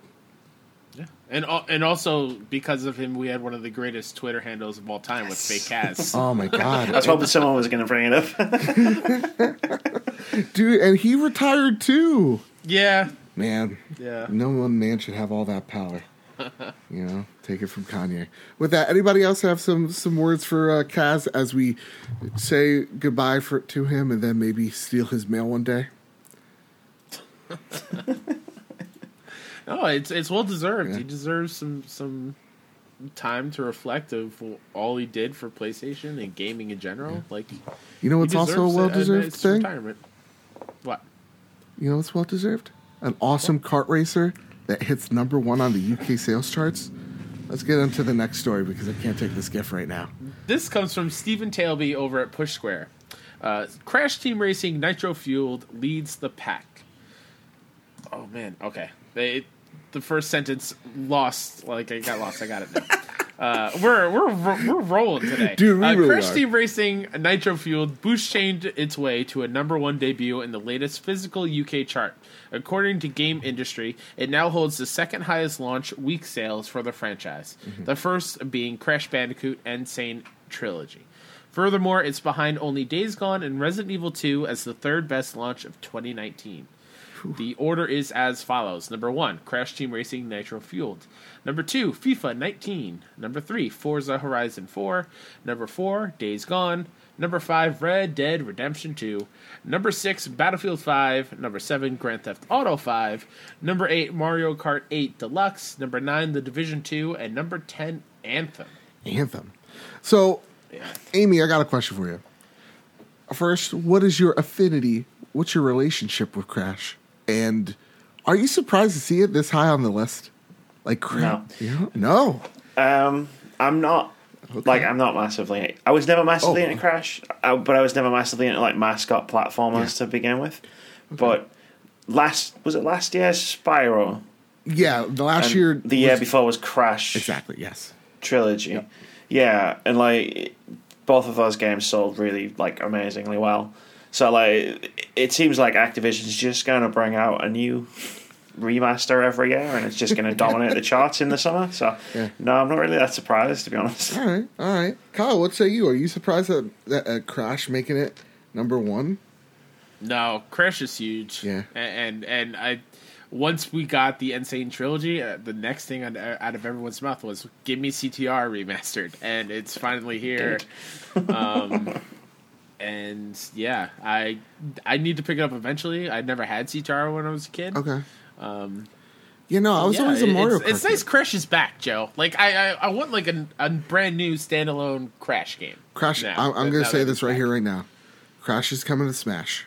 Yeah, and and also because of him, we had one of the greatest Twitter handles of all time with fake Kaz. Oh my god, I was hoping someone was going to bring it up. dude! And he retired too. yeah, Man, yeah. no one man should have all that power. you know, take it from Kanye. With that, anybody else have some some words for uh, Kaz as we say goodbye for to him, and then maybe steal his mail one day? No, it's it's well deserved. Yeah. He deserves some some time to reflect of all he did for PlayStation and gaming in general. Like You know, it's also a well deserved thing. Retirement. What? You know, it's well deserved. An awesome kart racer that hits number one on the UK sales charts. Let's get into the next story because I can't take this gift right now. This comes from Stephen Tailby over at Push Square. Uh, Crash Team Racing Nitro Fueled leads the pack. Oh man, okay. They the first sentence lost. Like I got lost. I got it now. Uh, we're we're we're rolling today, Dude, we uh, really Crash. Team Racing Nitro Fueled boost changed its way to a number one debut in the latest physical UK chart. According to Game Industry, it now holds the second highest launch week sales for the franchise. Mm-hmm. The first being Crash Bandicoot N. Sane Trilogy. Furthermore, it's behind only Days Gone and Resident Evil 2 as the third best launch of 2019. The order is as follows: Number one, Crash Team Racing Nitro Fueled. Number two, FIFA 19. Number three, Forza Horizon 4. Number four, Days Gone. Number five, Red Dead Redemption 2. Number six, Battlefield 5. Number seven, Grand Theft Auto 5. Number eight, Mario Kart 8 Deluxe. Number nine, The Division 2, and number 10, Anthem. Anthem. So, Amy, I got a question for you. First, what is your affinity? What's your relationship with Crash? And are you surprised to see it this high on the list? Like crap. No. No. Um, I'm not. Like I'm not massively. I was never massively Oh. into Crash, uh, but I was never massively into like mascot platformers to begin with. But last was it last year Spyro? Yeah, the last And year. the year was- before was Crash Exactly. Yes. trilogy. Yeah, and like both of those games sold really like amazingly well. So like it seems like Activision's just going to bring out a new remaster every year, and it's just going to dominate the charts in the summer. So Yeah. no, I'm not really that surprised to be honest. All right. All right. Kyle, what say you? Are you surprised at, that uh, Crash making it number one? No, Crash is huge. Yeah. A- and and I once we got the N. Sane trilogy, uh, the next thing out out of everyone's mouth was "Give me CTR remastered," and it's finally here. um, and yeah, I I need to pick it up eventually. I never had CTR when I was a kid. Okay. Um, You know, I was yeah, always a Mario it's, it's nice. Crash is back, Joe. Like I I, I want like a, a brand new standalone Crash game. Crash. now, I'm, I'm going to say this right back. here, right now. Crash is coming to Smash.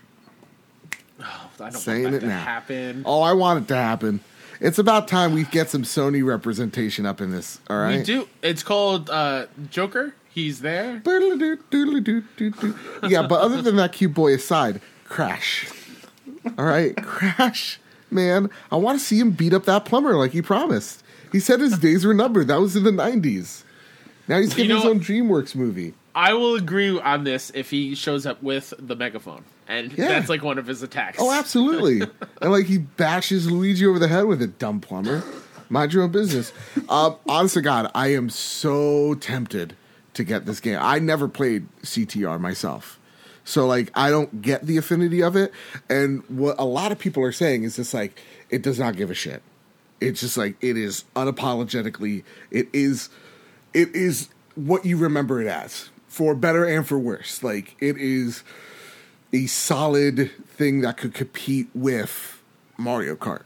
Oh, I don't saying want that it to now. happen. Oh, I want it to happen. It's about time we get some Sony representation up in this. All right. We do. It's called uh, Joker. He's there. Yeah, but other than that cute boy aside, Crash. All right, Crash, man. I want to see him beat up that plumber like he promised. He said his days were numbered. That was in the '90s. Now he's getting know his own DreamWorks movie. I will agree on this if he shows up with the megaphone, and Yeah. that's like one of his attacks. Oh, absolutely. and like he bashes Luigi over the head with it, dumb plumber. Mind your own business. Uh, honest to God, I am so tempted to get this game. I never played CTR myself. So like I don't get the affinity of it. And what a lot of people are saying is just like it does not give a shit. It's just like it is unapologetically it is it is what you remember it as. For better and for worse. Like it is a solid thing that could compete with Mario Kart.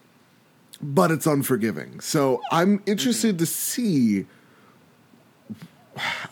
But it's unforgiving. So I'm interested to see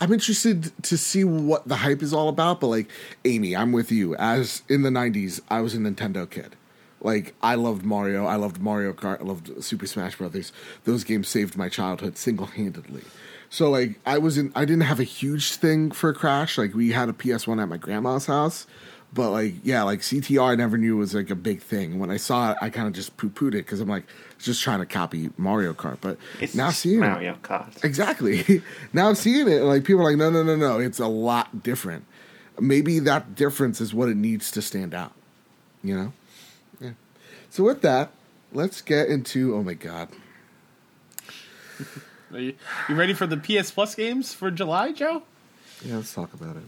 I'm interested to see what the hype is all about, but like Amy, I'm with you. As in the 90s, I was a Nintendo kid. Like I loved Mario, I loved Mario Kart, I loved Super Smash Brothers. Those games saved my childhood single-handedly. So like I was in I didn't have a huge thing for Crash. Like we had a PS1 at my grandma's house. But like yeah, like CTR I never knew was like a big thing. When I saw it, I kind of just poo-pooed it because I'm like just trying to copy Mario Kart. But It's now just seeing it, Kart. Exactly. now I'm seeing it, like people are like, no, no, no, no, it's a lot different. Maybe that difference is what it needs to stand out. You know? Yeah. So with that, let's get into oh my god. Are you, you ready for the PS Plus games for July, Joe? Yeah, let's talk about it.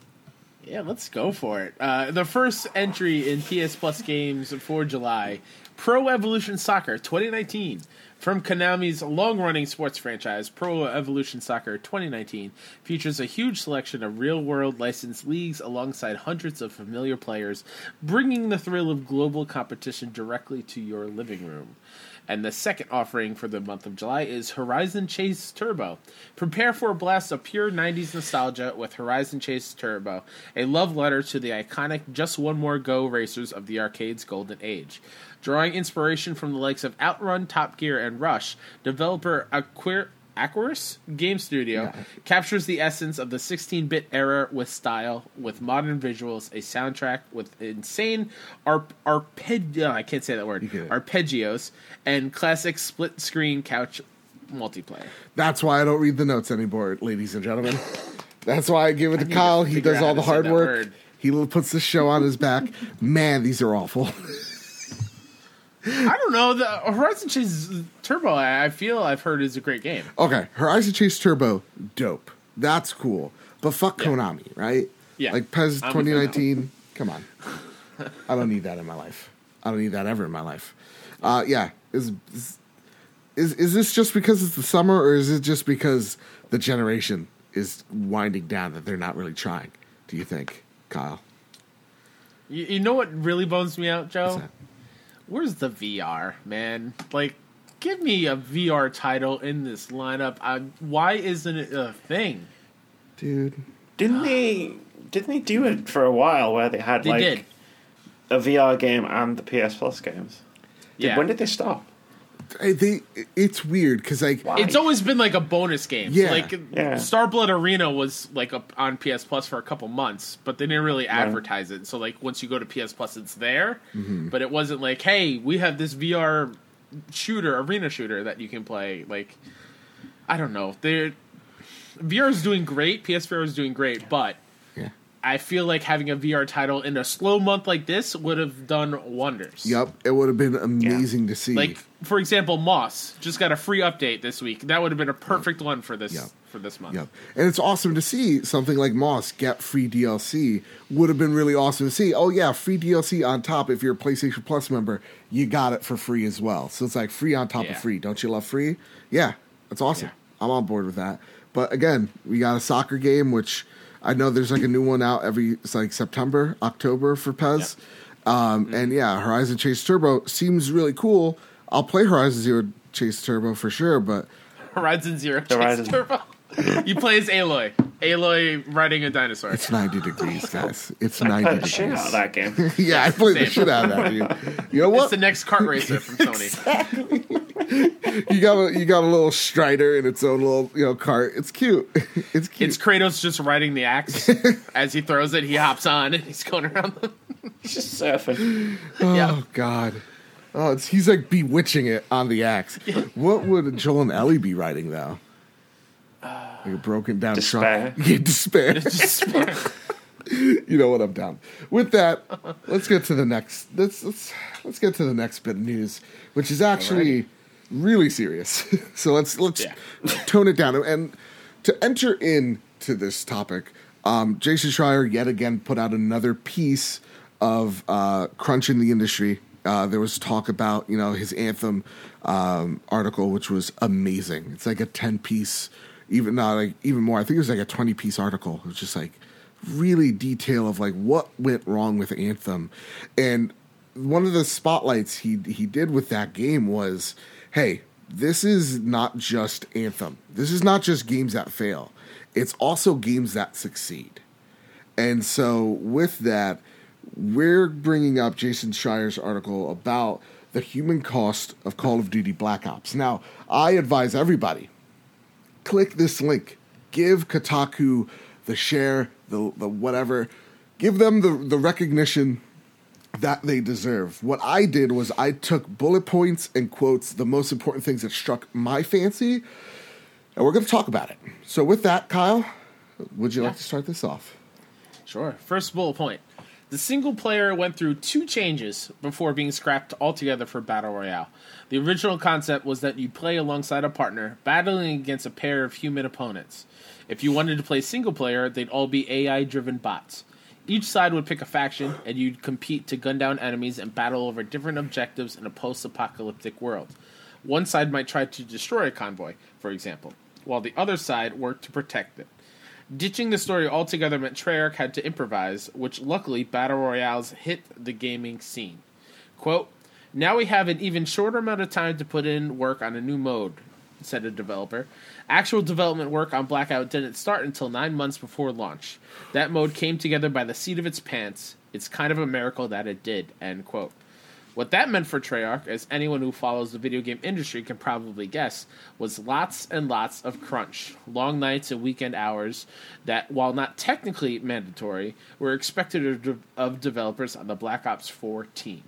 Yeah, let's go for it. Uh, the first entry in PS Plus games for July Pro Evolution Soccer 2019. From Konami's long running sports franchise, Pro Evolution Soccer 2019 features a huge selection of real world licensed leagues alongside hundreds of familiar players, bringing the thrill of global competition directly to your living room. And the second offering for the month of July is Horizon Chase Turbo. Prepare for a blast of pure 90s nostalgia with Horizon Chase Turbo, a love letter to the iconic Just One More Go racers of the arcade's golden age. Drawing inspiration from the likes of Outrun, Top Gear, and Rush, developer Aquir- Aquiris Game Studio captures the essence of the 16-bit era with style, with modern visuals, a soundtrack with insane arp- arpeggio. Oh, I can't say that word arpeggios, and classic split-screen couch multiplayer. That's why I don't read the notes anymore, ladies and gentlemen. That's why I give it to need to Kyle. He does all the hard work. He puts the show on his back. Man, these are awful. I don't know. The Horizon Chase Turbo, I feel I've heard is a great game. okay, Horizon Chase Turbo, dope. That's cool. But fuck Yeah. Konami, right? Yeah. Like PES 2019. Come on. I don't need that in my life. I don't need that ever in my life. Uh, yeah. Is, is is is this just because it's the summer, or is it just because the generation is winding down that they're not really trying? Do you think, Kyle? You, you know what really bones me out, Joe? What's that? Where's the VR, man? Like, give me a VR title in this lineup. I, why isn't it a thing? Dude, Didn't they? Didn't they do it for a while where they had They like did. a VR game and the PS Plus games? Did- Yeah. When did they stop? I think it's weird because like Why? It's always been like a bonus game. Yeah. Like Yeah. Starblood Arena was like a, on PS Plus for a couple months, but they didn't really advertise it. So like once you go to PS Plus, it's there, Mm-hmm. but it wasn't like, hey, we have this VR shooter, arena shooter that you can play. Like, I don't know. They're VR is doing great. PSVR is doing great, but yeah. I feel like having a VR title in a slow month like this would have done wonders. Yep, it would have been amazing to see. Like for example, Moss just got a free update this week. That would have been a perfect one for this Yep. for this month. Yep. And it's awesome to see something like Moss get free DLC. Would have been really awesome to see. Oh yeah, free DLC on top. If you're a PlayStation Plus member, you got it for free as well. So it's like free on top Yeah. of free. Don't you love free? Yeah, that's awesome. Yeah. I'm on board with that. But again, we got a soccer game, which I know there's like a new one out every it's like September, October for PES. Um, Mm-hmm. And yeah, Horizon Chase Turbo seems really cool. I'll play Horizon Zero Chase Turbo for sure, but Horizon Zero Chase Horizon. Turbo. you play as Aloy. Aloy riding a dinosaur. It's 90 degrees, guys. It's I 90 played the shit degrees. out of that game. yeah, I played the Same. shit out of that, dude. You know what? It's the next kart racer from Sony. You got a you got a little Strider in its own little you know cart. It's cute. It's cute. It's Kratos just riding the axe. As he throws it, he hops on and he's going around. The- It's just surfing. oh yeah. God. Oh, it's, he's like bewitching it on the axe. What would Joel and Ellie be riding though? Like a broken down Despair. truck. Yeah, despair. just you know what I'm down. With that, let's get to the next. Let's let's let's get to the next bit of news, which is actually really serious. so let's let's Yeah. tone it down and to enter into this topic. Um, Jason Schreier yet again put out another piece of uh, crunch in the industry. Uh, there was talk about you know his anthem um, article, which was amazing. It's like a ten piece, even not like even more. I think it was like a twenty piece article. It was just like really detail of like what went wrong with Anthem, and one of the spotlights he he did with that game was, hey, this is not just Anthem. This is not just games that fail. It's also games that succeed. And so with that, we're bringing up Jason Schreier's article about the human cost of Call of Duty Black Ops. Now, I advise everybody click this link. Give Kotaku the share, the the whatever. Give them the the recognition that they deserve. What I did was I took bullet points and quotes, the most important things that struck my fancy, and we're going to talk about it. So with that, Kyle, would you like to start this off? Sure. First bullet point. The single player went through two changes before being scrapped altogether for Battle Royale. The original concept was that you play alongside a partner, battling against a pair of human opponents. If you wanted to play single player, they'd all be AI driven bots. Each side would pick a faction, and you'd compete to gun down enemies and battle over different objectives in a post apocalyptic world. One side might try to destroy a convoy, for example, while the other side worked to protect it. Ditching the story altogether meant Treyarch had to improvise, which luckily Battle Royales hit the gaming scene. Quote, Now we have an even shorter amount of time to put in work on a new mode, said a developer. Actual development work on Blackout didn't start until nine months before launch. That mode came together by the seat of its pants. It's kind of a miracle that it did, end quote. What that meant for Treyarch, as anyone who follows the video game industry can probably guess, was lots and lots of crunch, long nights and weekend hours that, while not technically mandatory, were expected of, developers on the Black Ops 4 team.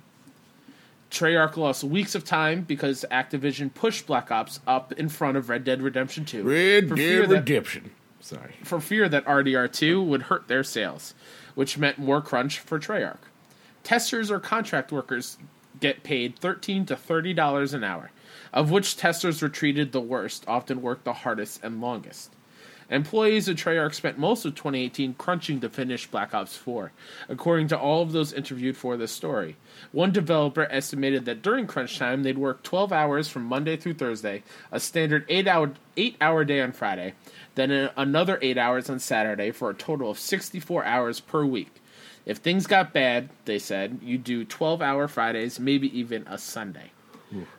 Treyarch lost weeks of time because Activision pushed Black Ops up in front of Red Dead Redemption 2 Red for fear Dead that Redemption. Sorry. for fear that RDR2 would hurt their sales, which meant more crunch for Treyarch. Testers or contract workers get paid 13 to $30 an hour, of which testers were treated the worst, often worked the hardest and longest. Employees of Treyarch spent most of 2018 crunching to finish Black Ops 4, according to all of those interviewed for this story. One developer estimated that during crunch time, they'd work 12 hours from Monday through Thursday, a standard 8 hour, eight hour day on Friday, then another 8 hours on Saturday for a total of 64 hours per week. If things got bad, they said, you'd do 12 hour Fridays, maybe even a Sunday.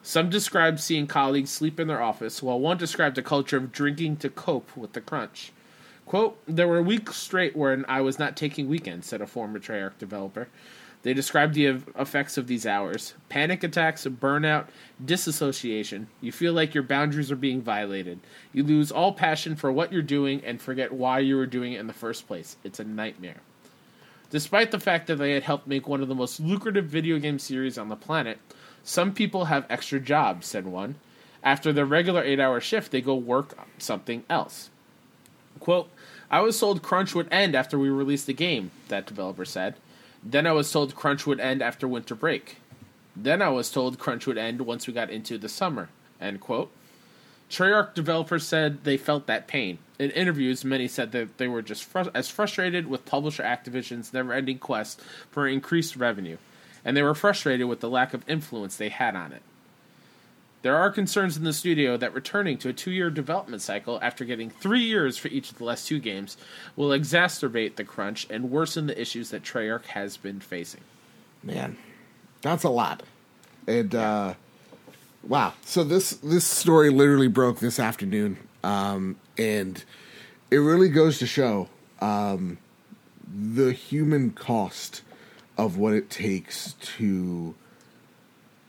Some described seeing colleagues sleep in their office, while one described a culture of drinking to cope with the crunch. Quote, There were weeks straight when I was not taking weekends, said a former Treyarch developer. They described the effects of these hours panic attacks, burnout, disassociation. You feel like your boundaries are being violated. You lose all passion for what you're doing and forget why you were doing it in the first place. It's a nightmare. Despite the fact that they had helped make one of the most lucrative video game series on the planet, some people have extra jobs, said one. After their regular eight hour shift, they go work something else. Quote, I was told Crunch would end after we released the game, that developer said. Then I was told Crunch would end after winter break. Then I was told Crunch would end once we got into the summer. End quote. Treyarch developers said they felt that pain. In interviews, many said that they were just as frustrated with publisher Activision's never ending quest for increased revenue, and they were frustrated with the lack of influence they had on it. There are concerns in the studio that returning to a two year development cycle after getting three years for each of the last two games will exacerbate the crunch and worsen the issues that Treyarch has been facing. Man, that's a lot. And uh, wow, so this this story literally broke this afternoon, um, and it really goes to show um, the human cost of what it takes to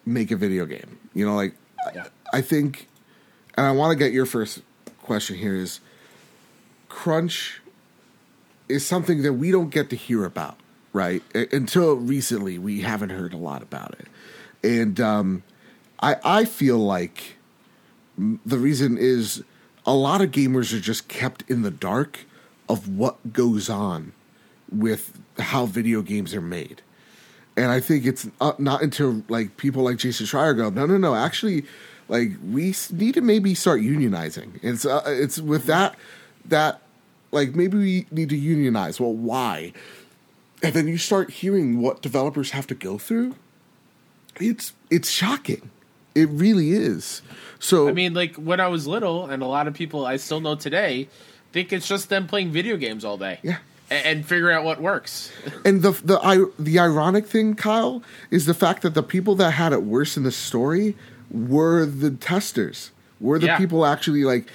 make a video game. You know, like Yeah. I think, and I want to get your first question here is crunch is something that we don't get to hear about, right? Until recently, we haven't heard a lot about it, and um, I I feel like the reason is a lot of gamers are just kept in the dark of what goes on with how video games are made. And I think it's not until like people like Jason Schreier go, no, no, no. Actually, like we need to maybe start unionizing. It's uh, it's with that that like maybe we need to unionize. Well, why? And then you start hearing what developers have to go through. It's it's shocking. It really is. So I mean, like when I was little, and a lot of people I still know today think it's just them playing video games all day. Yeah. And, figuring out what works. And the the I, the ironic thing, Kyle, is the fact that the people that had it worse in the story were the testers, were the Yeah. people actually like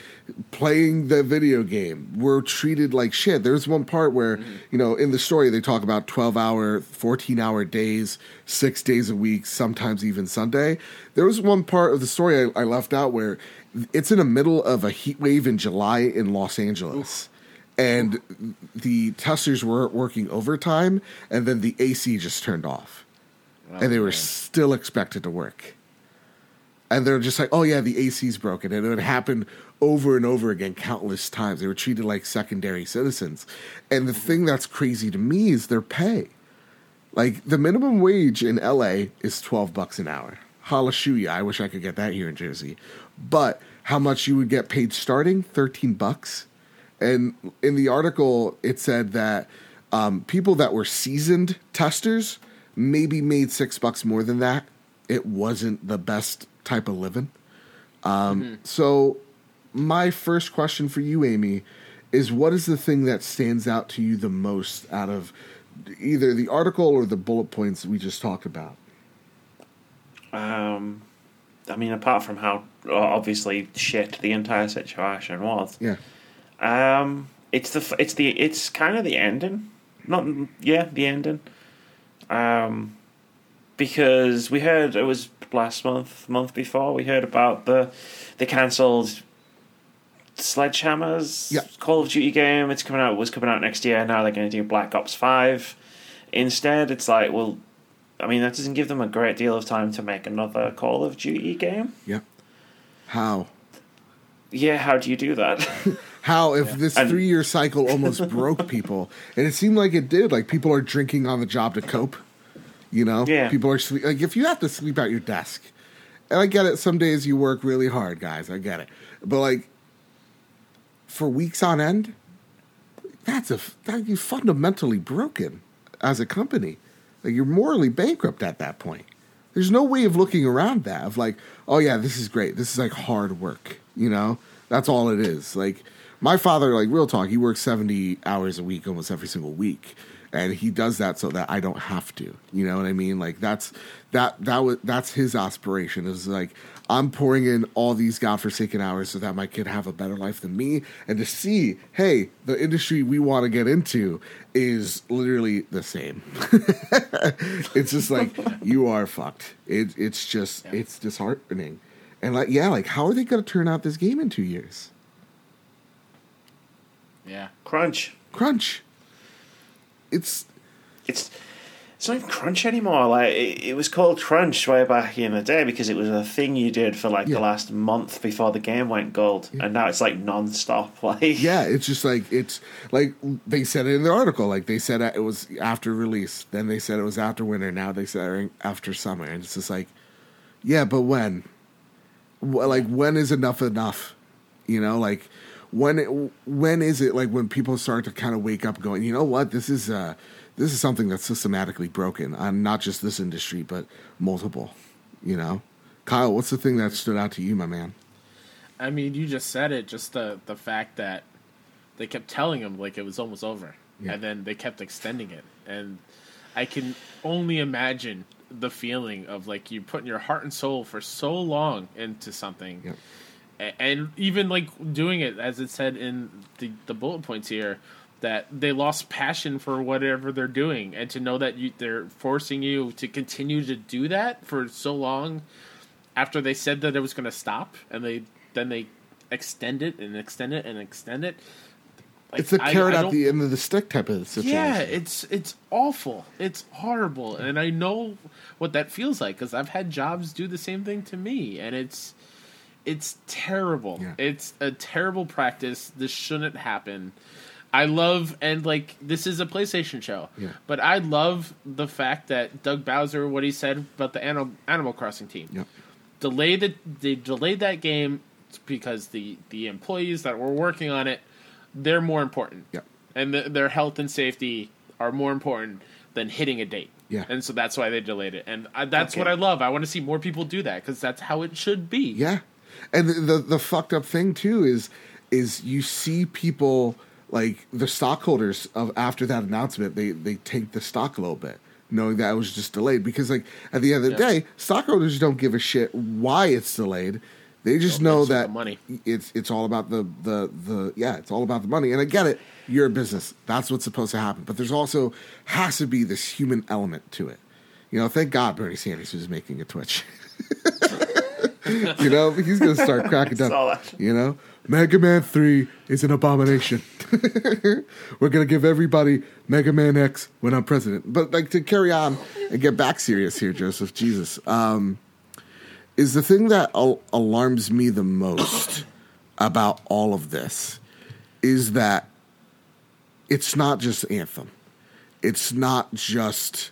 playing the video game, were treated like shit. There's one part where mm-hmm. you know in the story they talk about twelve hour, fourteen hour days, six days a week, sometimes even Sunday. There was one part of the story I, I left out where it's in the middle of a heat wave in July in Los Angeles and the testers were working overtime, and then the AC just turned off, oh, and they were still expected to work. And they're just like, "Oh yeah, the AC's broken," and it would happen over and over again, countless times. They were treated like secondary citizens. And the thing that's crazy to me is their pay. Like the minimum wage in LA is twelve bucks an hour. Hallelujah! I wish I could get that here in Jersey. But how much you would get paid starting? Thirteen bucks. And in the article, it said that um, people that were seasoned testers maybe made six bucks more than that. It wasn't the best type of living. Um, So, my first question for you, Amy, is what is the thing that stands out to you the most out of either the article or the bullet points we just talked about? Um, I mean, apart from how uh, obviously shit the entire situation was, Yeah. Um, it's the it's the it's kind of the ending, not yeah the ending, um, because we heard it was last month month before we heard about the the cancelled Sledgehammer's Yeah. Call of Duty game. It's coming out was coming out next year. Now they're going to do Black Ops Five instead. It's like well. I mean, that doesn't give them a great deal of time to make another Call of Duty game. Yep. How? Yeah, how do you do that? How if this And- three year cycle almost broke people, and it seemed like it did. Like people are drinking on the job to cope. You know, Yeah. people are sleep. Like if you have to sleep at your desk, and I get it. Some days you work really hard, guys. I get it, but like for weeks on end, that's a that you fundamentally broken as a company. Like you're morally bankrupt at that point. There's no way of looking around that of like, oh yeah, this is great. This is like hard work. You know, that's all it is. Like my father, like real talk, he works seventy hours a week almost every single week, and he does that so that I don't have to. You know what I mean? Like that's that that was that's his aspiration. Is like I'm pouring in all these godforsaken hours so that my kid have a better life than me, and to see, hey, the industry we want to get into is literally the same. it's just like you are fucked. It, it's just it's disheartening, and like yeah, like how are they going to turn out this game in two years? Yeah. Crunch. Crunch. It's It's it's not even Crunch anymore. Like it, it was called Crunch way back in the day because it was a thing you did for like Yeah. the last month before the game went gold, and now it's like non-stop. Like yeah, it's just like it's like they said it in the article. Like they said it was after release, then they said it was after winter. Now they said after summer, and it's just like, yeah, but when? Like when is enough enough? You know, like when it, when is it like when people start to kind of wake up, going, you know what, this is uh this is something that's systematically broken on not just this industry but multiple. You know, Kyle, what's the thing that stood out to you, my man? I mean, you just said it. Just the the fact that they kept telling him like it was almost over, Yeah. and then they kept extending it, and I can only imagine the feeling of like you putting your heart and soul for so long into something, Yep. And even like doing it as it said in the the bullet points here that they lost passion for whatever they're doing and to know that you they're forcing you to continue to do that for so long after they said that it was going to stop and they then they extend it and extend it and extend it Like, It's the carrot at the end of the stick type of situation. yeah, it's it's awful. It's horrible, and I know what that feels like because I've had jobs do the same thing to me, and it's it's terrible. Yeah. It's a terrible practice. This shouldn't happen. I love and like this is a PlayStation show, Yeah. but I love the fact that Doug Bowser, what he said about the Animal Animal Crossing team, Yep. delayed the they delayed that game because the the employees that were working on it they're more important Yep. and th their health and safety are more important than hitting a date Yeah. and so that's why they delayed it and I, that's Okay. what i love i want to see more people do that because that's how it should be Yeah, and the, the the fucked up thing too is is you see people like the stockholders of after that announcement they they take the stock a little bit knowing that it was just delayed. Because like at the end of the Yeah. day stockholders don't give a shit why it's delayed. They just Don't know that money. it's it's all about the the the yeah it's all about the money. And I get it. You're a business. That's what's supposed to happen. But there's also has to be this human element to it. You know thank God Bernie Sanders is making a Twitch you know he's gonna start cracking down you know Mega Man 3 is an abomination we're gonna give everybody Mega Man X when I'm president but like to carry on and get back serious here Joseph Jesus um is the thing that al- alarms me the most about all of this is that it's not just Anthem. It's not just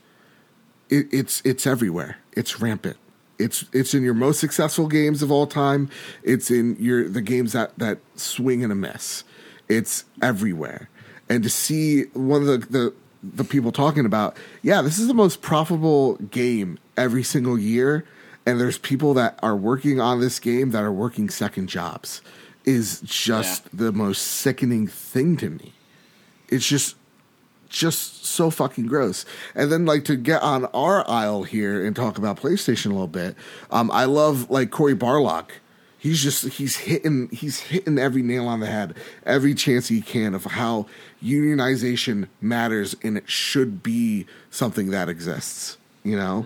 it, it's it's everywhere. It's rampant. It's it's in your most successful games of all time. It's in your the games that that swing and a miss. It's everywhere. And to see one of the the the people talking about, yeah, this is the most profitable game every single year and there's people that are working on this game that are working second jobs is just the most sickening thing to me. It's just just so fucking gross. And then like to get on our aisle here and talk about PlayStation a little bit. Um, I love like Corey Barlog. He's just he's hitting he's hitting every nail on the head every chance he can of how unionization matters and it should be something that exists. You know,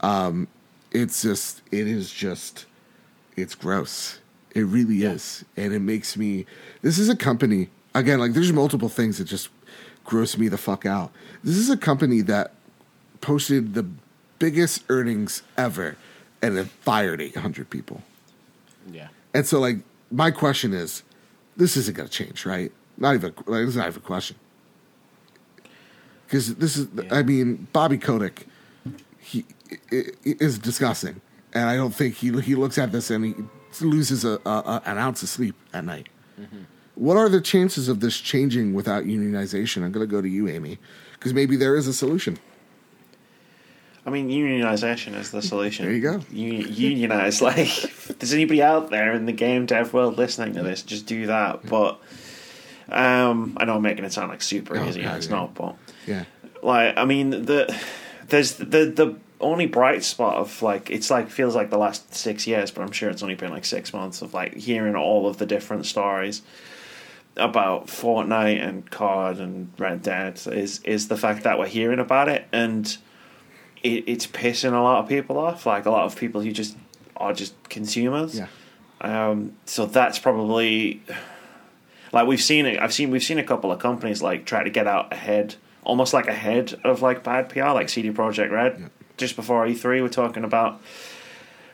um, it's just it is just it's gross. It really is, and it makes me. This is a company again. Like there's multiple things that just gross me the fuck out. This is a company that posted the biggest earnings ever, and then fired eight hundred people. Yeah. And so, like, my question is, this isn't going to change, right? Not even like, is not even a question. Because this is, Yeah. I mean, Bobby Kotick, he i- i- is disgusting, and I don't think he he looks at this and he loses a, a, a an ounce of sleep at night. Mm-hmm. What are the chances of this changing without unionization? I'm going to go to you, Amy, because maybe there is a solution. I mean, unionization is the solution. There you go. Uni- unionize. Like, if there's anybody out there in the game dev world listening to this, just do that. But um, I know I'm making it sound like super Oh, easy, God, it's yeah. not. But Yeah, like, I mean, the there's the the only bright spot of like it's like feels like the last six years, but I'm sure it's only been like six months of like hearing all of the different stories about Fortnite and COD and Red Dead is is the fact that we're hearing about it and it, it's pissing a lot of people off. Like a lot of people who just are just consumers. yeah, Um, so that's probably like we've seen it. I've seen we've seen a couple of companies like try to get out ahead, almost like ahead of like bad PR, like CD Projekt Red. Yeah. Just before E3, we're talking about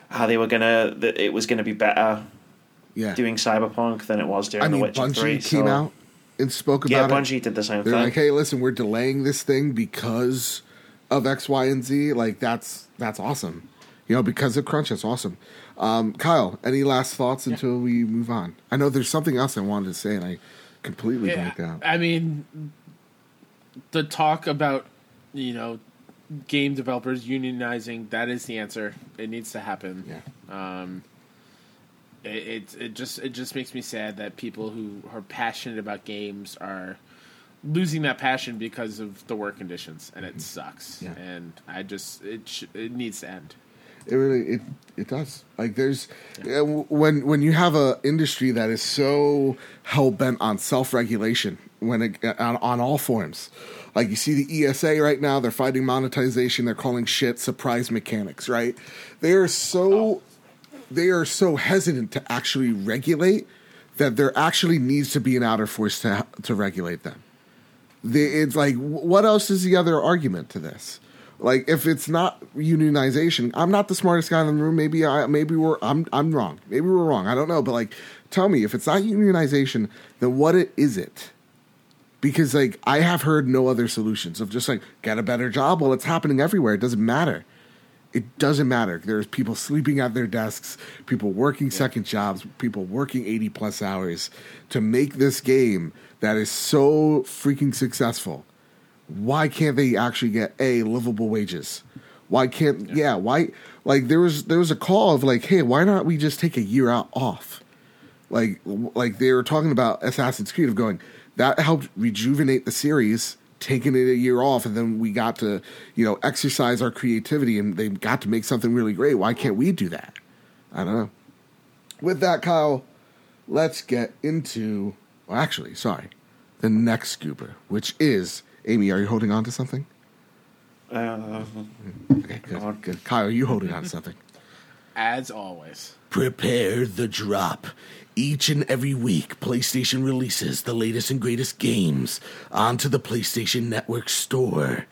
how they were gonna that it was gonna be better yeah. doing Cyberpunk than it was doing I mean, The Witcher Bungie Three. came so- out and spoke Yeah, about it. Bungie did the same They're thing. like, hey, listen, we're delaying this thing because of X, Y, and Z. Like that's that's awesome. You know, because of crunch, that's awesome. Um, Kyle, any last thoughts until we move on? I know there's something else I wanted to say, and I completely Yeah, blanked out. I mean, the talk about you know game developers unionizing that is the answer. It needs to happen. Yeah. Um, it, it it just it just makes me sad that people who are passionate about games are losing that passion because of the work conditions, and it mm-hmm. sucks. Yeah. And I just it sh- it needs to end. It really it it does. Like there's yeah, when when you have a industry that is so hell bent on self regulation when it, uh, on on all forms. Like you see the ESA right now, they're fighting monetization. They're calling shit surprise mechanics. Right? They are so oh. They are so hesitant to actually regulate that there actually needs to be an outer force to to regulate them. The, it's like, what else is the other argument to this? Like, if it's not unionization, I'm not the smartest guy in the room. Maybe I, maybe we're, I'm, I'm wrong. Maybe we're wrong. I don't know. But like, tell me if it's not unionization, then what it, is it? Because like, I have heard no other solutions of just like get a better job. Well, it's happening everywhere. It doesn't matter. It doesn't matter. There's people sleeping at their desks, people working second jobs, people working 80 plus hours to make this game that is so freaking successful. Why can't they actually get a livable wages? Why can't yeah, why like there was there was a call of like, hey, why not we just take a year out off? Like like they were talking about Assassin's Creed of going that helped rejuvenate the series taking it a year off and then we got to you know exercise our creativity and they got to make something really great why can't we do that i don't know with that kyle let's get into well actually sorry the next scooper which is amy are you holding on to something Uh, okay good, good. kyle are you holding on to something As always. Prepare the drop. Each and every week, PlayStation releases the latest and greatest games onto the PlayStation Network store.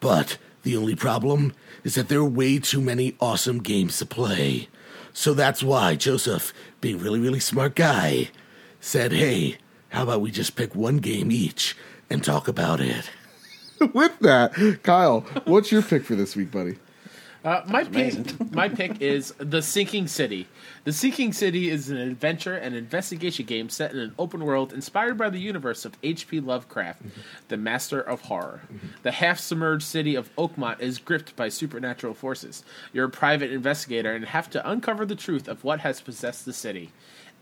But the only problem is that there are way too many awesome games to play. So that's why Joseph, being a really, really smart guy, said, hey, how about we just pick one game each and talk about it? With that, Kyle, what's your pick for this week, buddy? Uh, my pick, my pick is The Sinking City. The Sinking City is an adventure and investigation game set in an open world inspired by the universe of H.P. Lovecraft, the master of horror. The half submerged city of Oakmont is gripped by supernatural forces. You're a private investigator and have to uncover the truth of what has possessed the city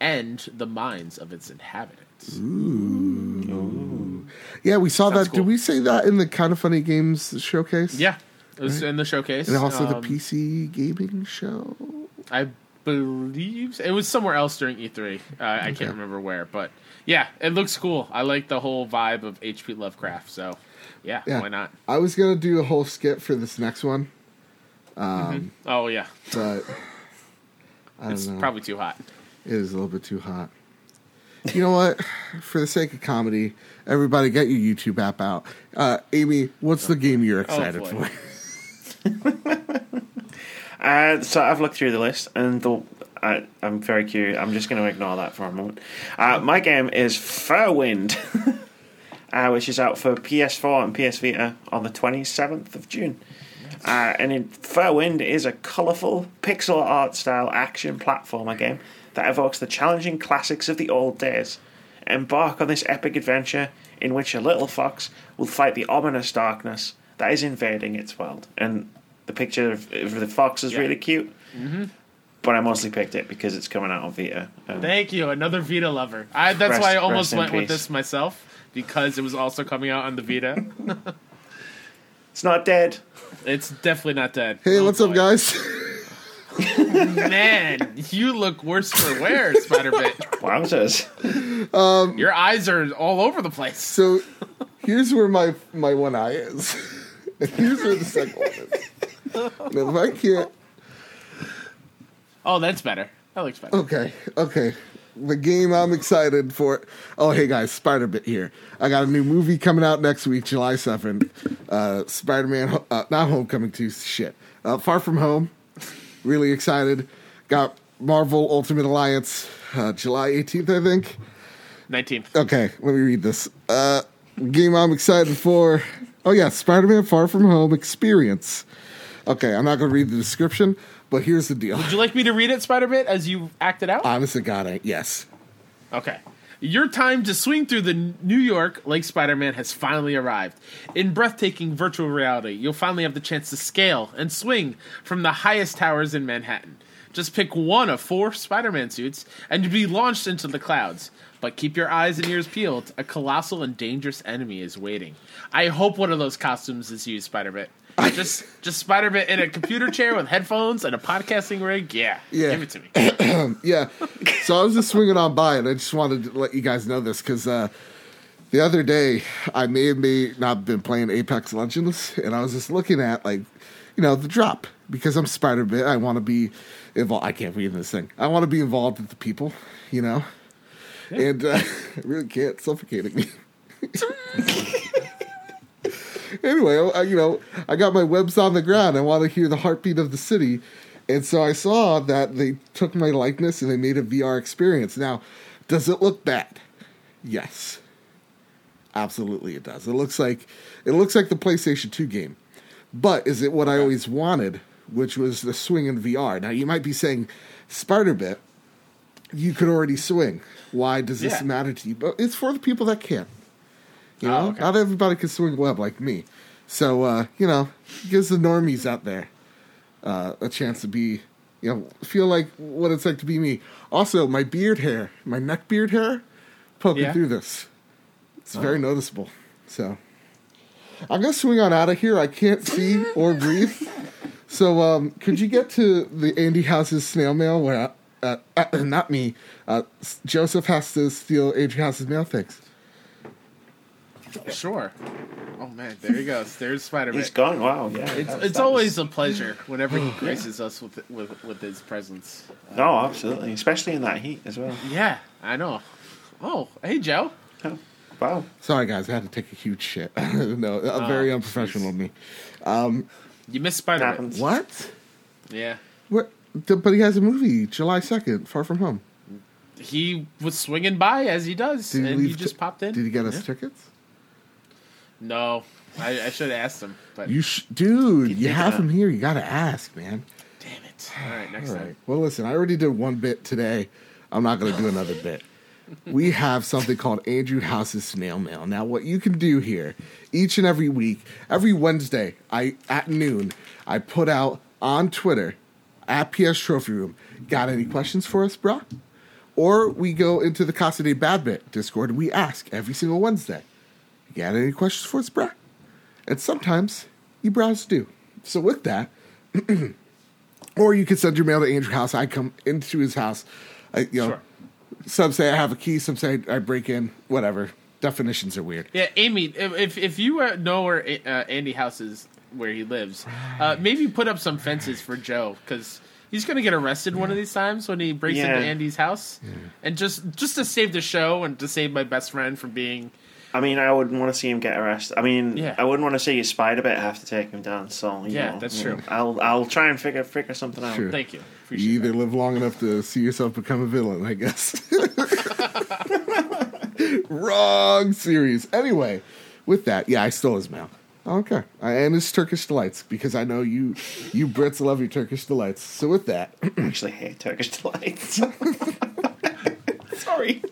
and the minds of its inhabitants. Ooh. Yeah, we saw Sounds that. cool. Did we say that in the Kind of Funny Games showcase? Yeah, it was in the showcase. And also Um, the PC gaming show. I believe it was somewhere else during E3. Uh, I Okay. can't remember where, but yeah, it looks cool. I like the whole vibe of HP Lovecraft. So yeah, Yeah. why not? I was gonna do a whole skit for this next one, Oh yeah, but I don't it's know. probably too hot. it is a little bit too hot. You know what? For the sake of comedy, everybody get your YouTube app out. Uh, Amy, what's the game you're excited boy. for? Uh, so I've looked through the list, and the I, I'm very curious. I'm just going to ignore that for a moment. Uh, my game is Furwind, uh, which is out for PS4 and PS Vita on the 27th of June. Uh, and in Furwind is a colourful pixel art style action platformer game that evokes the challenging classics of the old days. Embark on this epic adventure in which a little fox will fight the ominous darkness that is invading its world. And the picture of, of the fox is Yeah. really cute. Mm-hmm. But I mostly picked it because it's coming out on Vita. Um, Thank you, another Vita lover. I, that's Rest- why I almost in went with this myself because it was also coming out on the Vita. it's not dead. it's definitely not dead. Hey, Oh, what's up, guys? Man, you look worse for wear, Spider Bit. Wowzers. Your eyes are all over the place. so here's where my my one eye is. here's where the second one is. If I can't Oh, that's better. That looks better. Okay, okay. The game I'm excited for. Oh, hey guys, Spider Bit here. I got a new movie coming out next week, July 7th. Uh, Spider Man, uh, not Homecoming 2, shit. Uh, Far From Home. Really excited. Got Marvel Ultimate Alliance, uh, July 18th, I think. 19th. Okay, let me read this. Uh, game I'm excited for. Oh, yeah, Spider Man Far From Home Experience. Okay, I'm not going to read the description, but here's the deal. Would you like me to read it, Spider-Man, as you act it out? Honest to God, I, yes. Okay. Your time to swing through the New York like Spider Man has finally arrived. In breathtaking virtual reality, you'll finally have the chance to scale and swing from the highest towers in Manhattan. Just pick one of four Spider Man suits and you'll be launched into the clouds. But keep your eyes and ears peeled. A colossal and dangerous enemy is waiting. I hope one of those costumes is you, Spider Bit. Just, just Spider Bit in a computer chair with headphones and a podcasting rig. Yeah, Yeah. give it to me. Yeah. So I was just swinging on by, and I just wanted to let you guys know this because uh, the other day I may have may not been playing Apex Legends, and I was just looking at like, you know, the drop because I'm Spider Bit. I want to be involved. I can't read this thing. I want to be involved with the people, you know, and uh, I really can't suffocating me. anyway, I, you know, I got my webs on the ground. I want to hear the heartbeat of the city. And so I saw that they took my likeness and they made a VR experience. Now, does it look bad? Yes. Absolutely it does. It looks like it looks like the PlayStation 2 game. But is it what I always wanted, which was the swing in VR? Now you might be saying, Spider Bit, you could already swing. Why does this Yeah. matter to you? But it's for the people that can. You Oh, know, okay. not everybody can swing web like me. So uh, you know, gives the normies out there uh, a chance to be, you know, feel like what it's like to be me. Also, my beard hair, my neck beard hair, poking Yeah. Oh. through this. It's very noticeable. So I'm gonna swing on out of here. I can't see or breathe. So um, could you get to the Andy House's snail mail where, uh, uh, not me, uh, Joseph has to steal Andy House's mail? Thanks. Sure. Oh man, there he goes. There's Spider Man. He's gone. Wow, yeah. It's was- it's that always a pleasure whenever he graces us with with with his presence. was- No, absolutely. Especially in that heat as well. Yeah, I know. Oh, hey Joe. Oh, wow. Sorry, guys, I had to take a huge shit. no, uh, very Oh, unprofessional of me. You missed Spider Man. What? Yeah, What? But he has a movie, July second, Far From Home. he was swinging by as he does, Did and he leave just ti- popped in. Did he get us Yeah. tickets? No, I, I should have asked him, but You, sh- dude, you have him here. You gotta ask, man. damn it. All right, next All time. Well, listen, I already did one bit today. I'm not going to do another bit. We have something called Andrew House's Snail Mail. Now, what you can do here, each and every week, every Wednesday, I at noon, I put out on Twitter at PS Trophy Room. Got any questions for us, bruh? Or we go into the Casa de Bad Bit Discord and we ask every single Wednesday. Got any questions for us, bruh? And sometimes you browse do. So with that, or you can send your mail to Andrew House. I come into his house. I, you know, Sure. some say I have a key, some say I break in. Whatever. Definitions are weird. Yeah, Amy, if if, if you uh, know where uh, Andy House is, where he lives, uh, maybe put up some fences for Joe because he's gonna get arrested one of these times when he breaks Yeah. into Andy's house, and just just to save the show and to save my best friend from being I mean, I wouldn't want to see him get arrested. I mean, Yeah. I wouldn't want to see a spider bit have to take him down. So you Yeah, know, that's you know, true. I'll I'll try and figure figure something out. Sure. Thank you. You either that. live long enough to see yourself become a villain, I guess. Wrong series. Anyway, with that, yeah, I stole his mail. Okay, I, and his Turkish delights because I know you, you Brits love your Turkish delights. So with that, I actually hate Turkish delights. Sorry.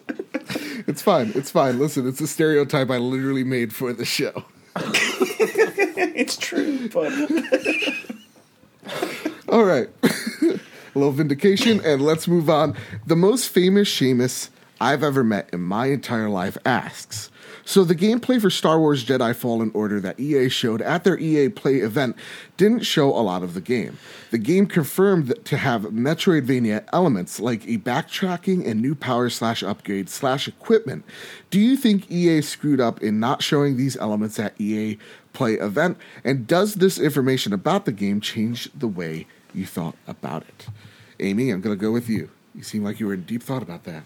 it's fine. It's fine. Listen, it's a stereotype I literally made for the show. it's true, but All right. a little vindication, and let's move on. The most famous Seamus I've ever met in my entire life asks So, the gameplay for Star Wars Jedi Fallen Order that EA showed at their EA Play event didn't show a lot of the game. The game confirmed to have Metroidvania elements like a backtracking and new power slash upgrade slash equipment. Do you think EA screwed up in not showing these elements at EA Play event? And does this information about the game change the way you thought about it? Amy, I'm going to go with you. You seem like you were in deep thought about that.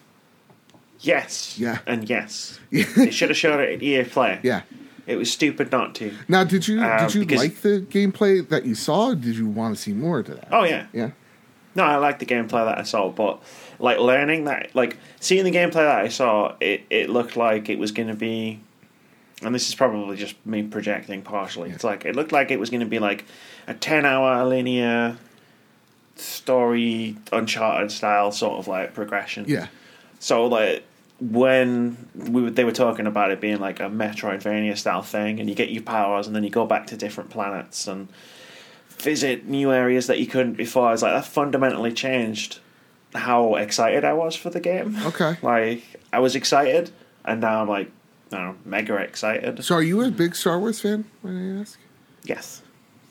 Yes, Yeah. and yes, they should have showed it at EA Play. Yeah. it was stupid not to. Now, did you Uh, did you because- like the gameplay that you saw? Or did you want to see more to that? Oh yeah, yeah, No, I like the gameplay that I saw, but like learning that, like seeing the gameplay that I saw, it, it looked like it was going to be, and this is probably just me projecting partially. It's like it looked like it was going to be like a ten-hour linear story, Uncharted style sort of like progression. yeah, So like when we were, they were talking about it being like a Metroidvania style thing, and you get your powers, and then you go back to different planets and visit new areas that you couldn't before. I was like, that fundamentally changed how excited I was for the game. Okay. Like I was excited, and now I'm like, I don't know, mega excited. So, are you a big Star Wars fan? When I ask. Yes.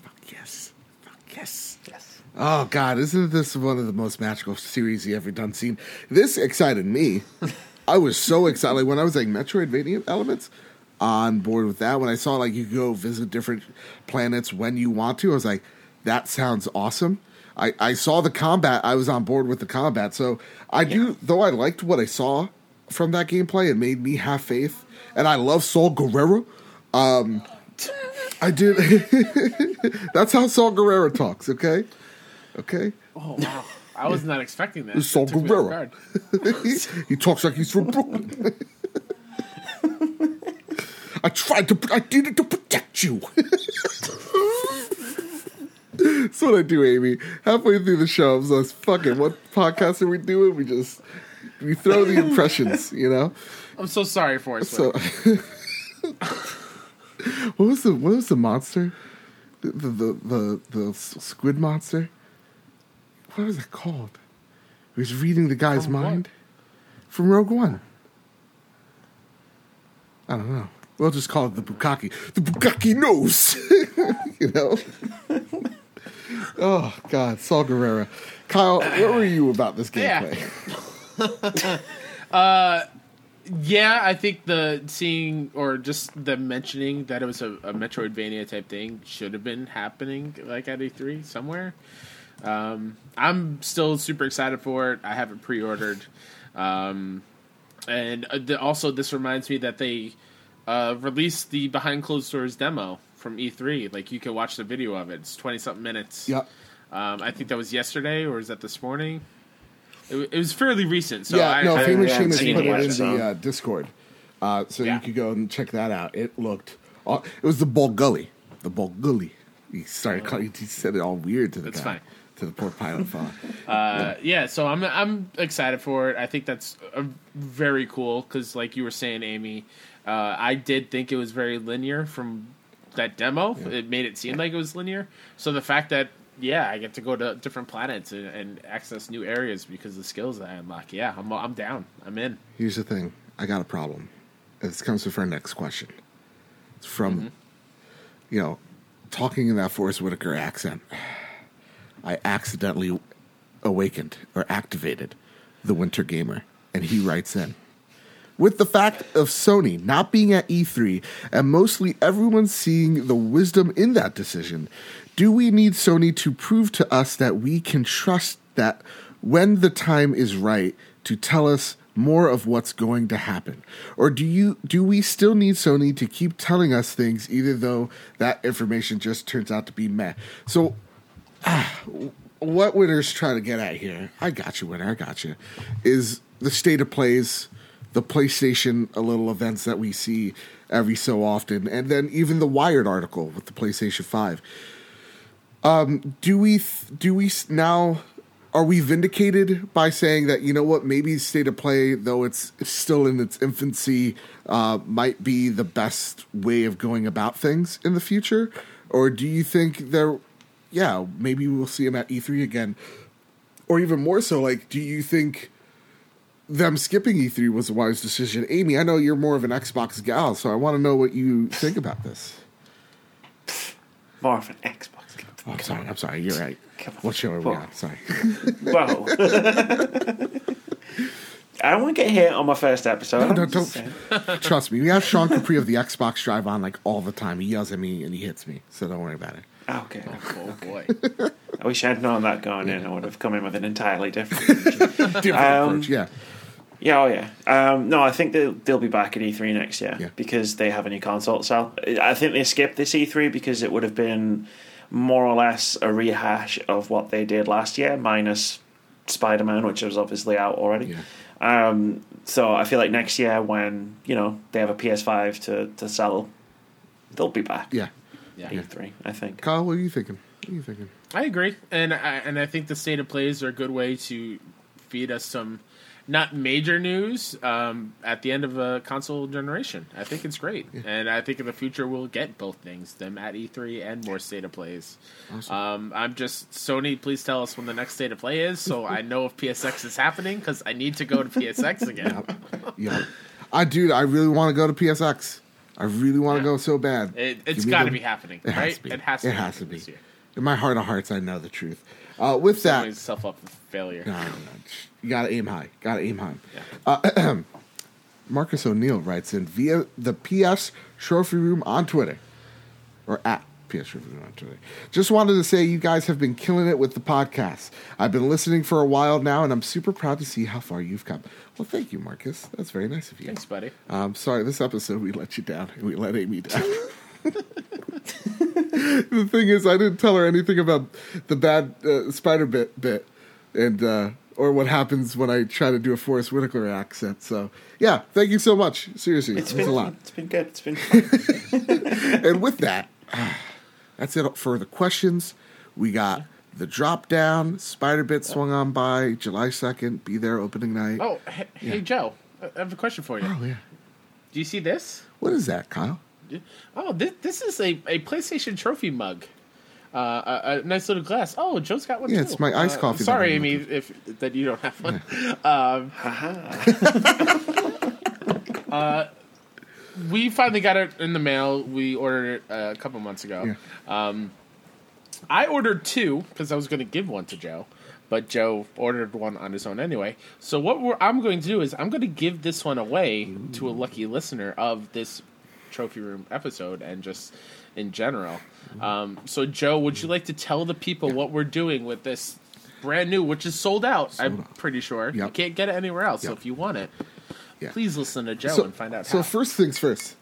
Fuck yes. Fuck yes. Yes. Oh God, isn't this one of the most magical series you ever done seen? This excited me. I was so excited like, when I was like Metroidvania elements on board with that. When I saw like you go visit different planets when you want to, I was like, that sounds awesome. I, I saw the combat. I was on board with the combat. So I do, though I liked what I saw from that gameplay. It made me have faith, and I love Saw Gerrera. Um, I did. That's how Saw Gerrera talks. Okay, okay. Oh wow! I was not expecting that. It's Saw Gerrera. he talks like he's from Brooklyn. I tried to. I did it to protect you. That's what I do, Amy. Halfway through the show, I was like, "Fuck it, what podcast are we doing?" We just we throw the impressions, you know. I'm so sorry for it. So, what was the what was the monster? The the the, the, the squid monster. What was it called? He was reading the guy's From what? mind from Rogue One. I don't know. We'll just call it the Bukaki. The Bukaki knows. you know. oh God, Saw Gerrera. Kyle, what were you about this Yeah. gameplay? Uh, yeah, I think the seeing or just the mentioning that it was a, a Metroidvania type thing should have been happening like at E3 somewhere. Um, I'm still super excited for it. I have it pre-ordered, um, and uh, the, also this reminds me that they uh, released the behind closed doors demo from E3. Like you can watch the video of it. It's twenty something minutes. Yep. Um, I think that was yesterday, or is that this morning? It, it was fairly recent. So yeah, I, no, I, famous haven't Seamus put it in the uh, Discord, uh, so Yeah. you could go and check that out. It looked, it was the Bulgully, the Bulgully. He started, calling, he said it all weird to the That's guy, fine. To the poor pilot fella. Uh, yeah, so I'm I'm excited for it. I think that's uh very cool because, like you were saying, Amy, uh, I did think it was very linear from that demo. It made it seem like it was linear. So the fact that yeah, I get to go to different planets and, and access new areas because of the skills that I unlock. Yeah, I'm I'm down. I'm in. Here's the thing: I got a problem. This comes with our next question. It's from, Mm-hmm. you know, talking in that Forest Whitaker accent. I accidentally awakened or activated the Winter Gamer, and he writes in. With the fact of Sony not being at E3 and mostly everyone seeing the wisdom in that decision, do we need Sony to prove to us that we can trust that when the time is right to tell us more of what's going to happen? Or do you do we still need Sony to keep telling us things even though that information just turns out to be meh? So what Winner's trying to get at here, I got you, Winner, I got you, is the state of plays, the PlayStation a little events that we see every so often, and then even the Wired article with the PlayStation 5. Um, do we do we now are we vindicated by saying that you know what maybe state of play though it's, still in its infancy uh, might be the best way of going about things in the future or do you think there yeah maybe we'll see him at e3 again or even more so like do you think them skipping e3 was a wise decision amy i know you're more of an xbox gal so i want to know what you think about this More of an Xbox. oh, i'm sorry i'm sorry you're right what show are we Whoa. on sorry Whoa. I don't want to get hit on my first episode. No, I'm don't- Trust me, we have Sean Capri of the Xbox Drive on like all the time. He yells at me and he hits me, so don't worry about it. Okay. Oh boy. I wish I'd known that going in. I would have come in with an entirely different. Different Um, approach, yeah. yeah, oh yeah. Um, no, I think they'll, they'll be back at E3 next year Yeah. because they have a new console to sell. I think they skipped this E3 because it would have been more or less a rehash of what they did last year, minus Spider Man, which was obviously out already. Um, so I feel like next year, when you know they have a PS5 to, to sell, they'll be back. Yeah. Yeah. E3, I think. Kyle, what are you thinking? What are you thinking? I agree, and I, and I think the state of plays are a good way to feed us some not major news um, at the end of a console generation. I think it's great, and I think in the future we'll get both things: them at E3 and more state of plays. Awesome. Um, I'm just Sony. Please tell us when the next state of play is, so I know if PSX is happening because I need to go to PSX again. yeah. I do. I really want to go to PSX. I really want to Yeah. go so bad. It, it's Give got to be happening, It has right? to be. It has to. It be has to be. In my heart of hearts, I know the truth. Uh, with that, Setting yourself up for failure. no, no, no. you gotta aim high. Gotta aim high. Yeah. Uh, Marcus O'Neill writes in via the PS Trophy Room on Twitter, or at PS Room on Twitter. Just wanted to say you guys have been killing it with the podcast. I've been listening for a while now, and I'm super proud to see how far you've come. Well, thank you, Marcus. That's very nice of you. Thanks, buddy. Um, sorry, this episode we let you down and we let Amy down. the thing is, I didn't tell her anything about the bad uh, spider bit bit, and uh, or what happens when I try to do a Forest Whitaker accent. So, yeah, thank you so much. Seriously, It's it's been a lot. It's been good. It's been fun. And with that, that's it for the questions. We got the drop down. Spider bit swung on by July second. Be there opening night. Oh, hey, hey Joe, I have a question for you. Oh, yeah. Do you see this? What is that, Kyle? Oh, this, this is a, a PlayStation trophy mug. Uh, a, a nice little glass. Oh, Joe's got one Yeah, too. it's my iced Uh, coffee that Sorry, I'm Amy, if that you don't have one. um, uh, we finally got it in the mail. We ordered it uh, a couple months ago. Um, I ordered two because I was going to give one to Joe, but Joe ordered one on his own anyway. So what we're, I'm going to do is I'm going to give this one away to a lucky listener of this trophy room episode and just in general. Um, so Joe, would you like to tell the people what we're doing with this brand new, which is sold out? I'm out. pretty sure you can't get it anywhere else. So if you want it, Yeah. please listen to Joe so, and find out So how. first things first.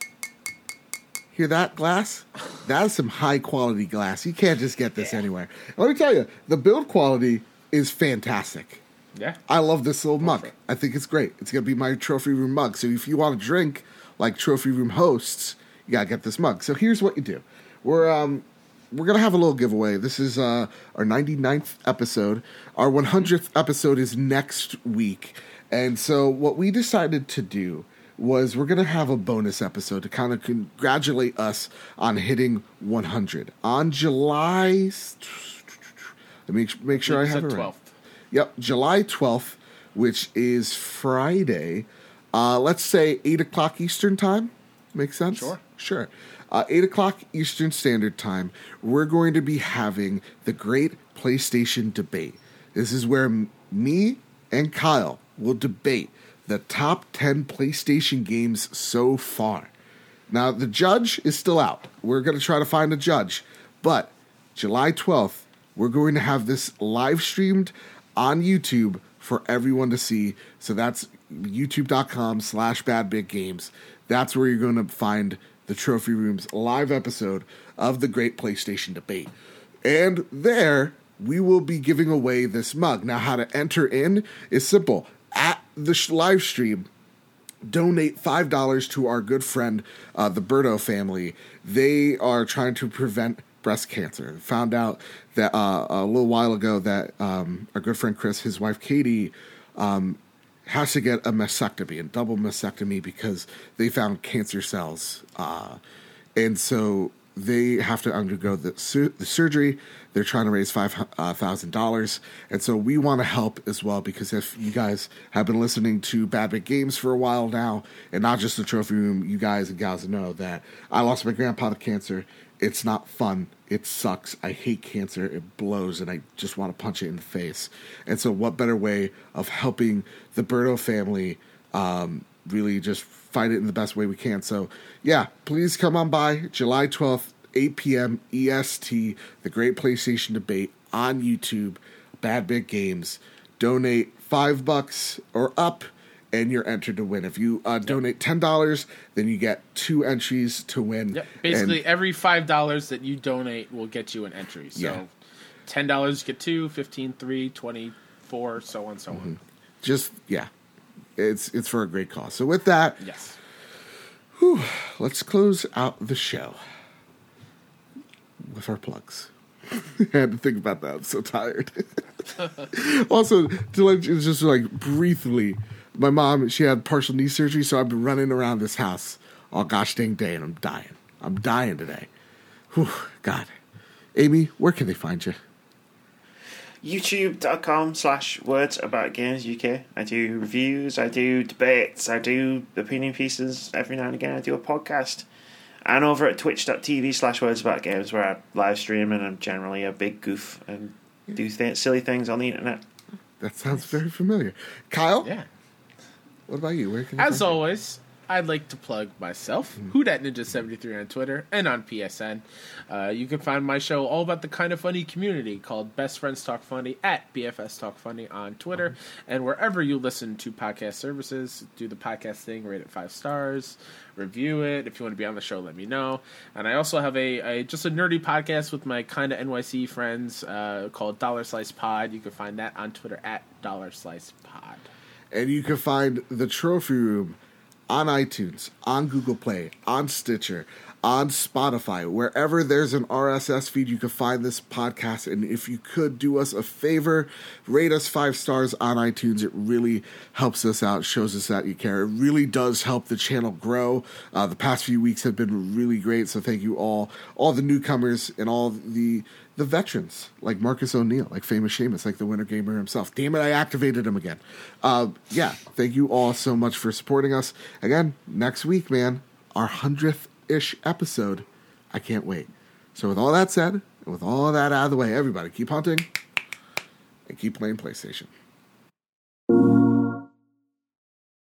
Hear that glass? That is some high quality glass. You can't just get this anywhere. Let me tell you, the build quality is fantastic. yeah. I love this little mug. I think it's great. It's gonna be my trophy room mug. So if you want to drink like trophy room hosts, you gotta get this mug. So here's what you do. We're um we're gonna have a little giveaway. This is uh our 99th episode. Our 100th episode is next week. And so what we decided to do was we're gonna have a bonus episode to kind of congratulate us on hitting 100 on July. Let me make sure I have it right. 12th. Yep, July 12th, which is Friday. Uh, let's say 8 o'clock Eastern Time. Makes sense? Sure. Sure. Uh, 8 o'clock Eastern Standard Time, we're going to be having the great PlayStation debate. This is where m- me and Kyle will debate the top 10 PlayStation games so far. Now, the judge is still out. We're going to try to find a judge. But July 12th, we're going to have this live streamed on YouTube for everyone to see. So that's youtube.com slash bad big games. That's where you're going to find the Trophy Room's live episode of the Great PlayStation Debate. And there, we will be giving away this mug. Now, how to enter in is simple. At the sh- live stream, donate $5 to our good friend, uh, the Berto family. They are trying to prevent breast cancer. Found out that uh, a little while ago that um, our good friend Chris, his wife Katie, um, has to get a mastectomy, a double mastectomy, because they found cancer cells. Uh, and so they have to undergo the, sur- the surgery. They're trying to raise five uh, thousand dollars, and so we want to help as well because if you guys have been listening to Bad Big Games for a while now, and not just the Trophy Room, you guys and gals know that I lost my grandpa to cancer. It's not fun. It sucks. I hate cancer. It blows, and I just want to punch it in the face. And so, what better way of helping the Berto family um, really just fight it in the best way we can? So, yeah, please come on by July 12th, 8 p.m. EST, the Great PlayStation Debate on YouTube, Bad Big Games. Donate five bucks or up, and you're entered to win. If you uh, donate ten dollars, then you get two entries to win. Yep. Basically, And- every five dollars that you donate will get you an entry. So, Yeah. ten dollars get two, fifteen three, twenty four, so on, so Mm-hmm. on. just yeah, it's it's for a great cause. So with that, Yes. let's close out the show with our plugs. I had to think about that. I'm so tired. also, to let you just like briefly, my mom she had partial knee surgery, so I've been running around this house all gosh dang day, and I'm dying. I'm dying today. Whew, God, Amy, where can they find you? youtube.com slash words about games uk i do reviews i do debates i do opinion pieces every now and again i do a podcast and over at twitch.tv slash words about games where i live stream and i'm generally a big goof and do th- silly things on the internet That sounds very familiar. Kyle, Yeah. what about you? Where can they As find you? always, I'd like to plug myself, Mm-hmm. Who Dat Ninja seventy three on Twitter and on PSN. Uh, you can find my show all about the kind of funny community called Best Friends Talk Funny at BFS Talk Funny on Twitter Mm-hmm. and wherever you listen to podcast services. Do the podcast thing, rate it five stars, review it. If you want to be on the show, let me know. And I also have a, a just a nerdy podcast with my kind of NYC friends uh, called Dollar Slice Pod. You can find that on Twitter at Dollar Slice Pod. And you can find the Trophy Room on iTunes, on Google Play, on Stitcher, on Spotify. Wherever there's an RSS feed, you can find this podcast. And if you could do us a favor, rate us five stars on iTunes. It really helps us out, shows us that you care. It really does help the channel grow. Uh, the past few weeks have been really great. So thank you all, all the newcomers and all the the veterans like Marcus O'Neill, like famous Seamus, like the Winter Gamer himself. Damn it, I activated him again. Uh, yeah, thank you all so much for supporting us. Again, next week, man, our hundredth ish episode. I can't wait. So with all that said, and with all that out of the way, everybody keep hunting and keep playing PlayStation.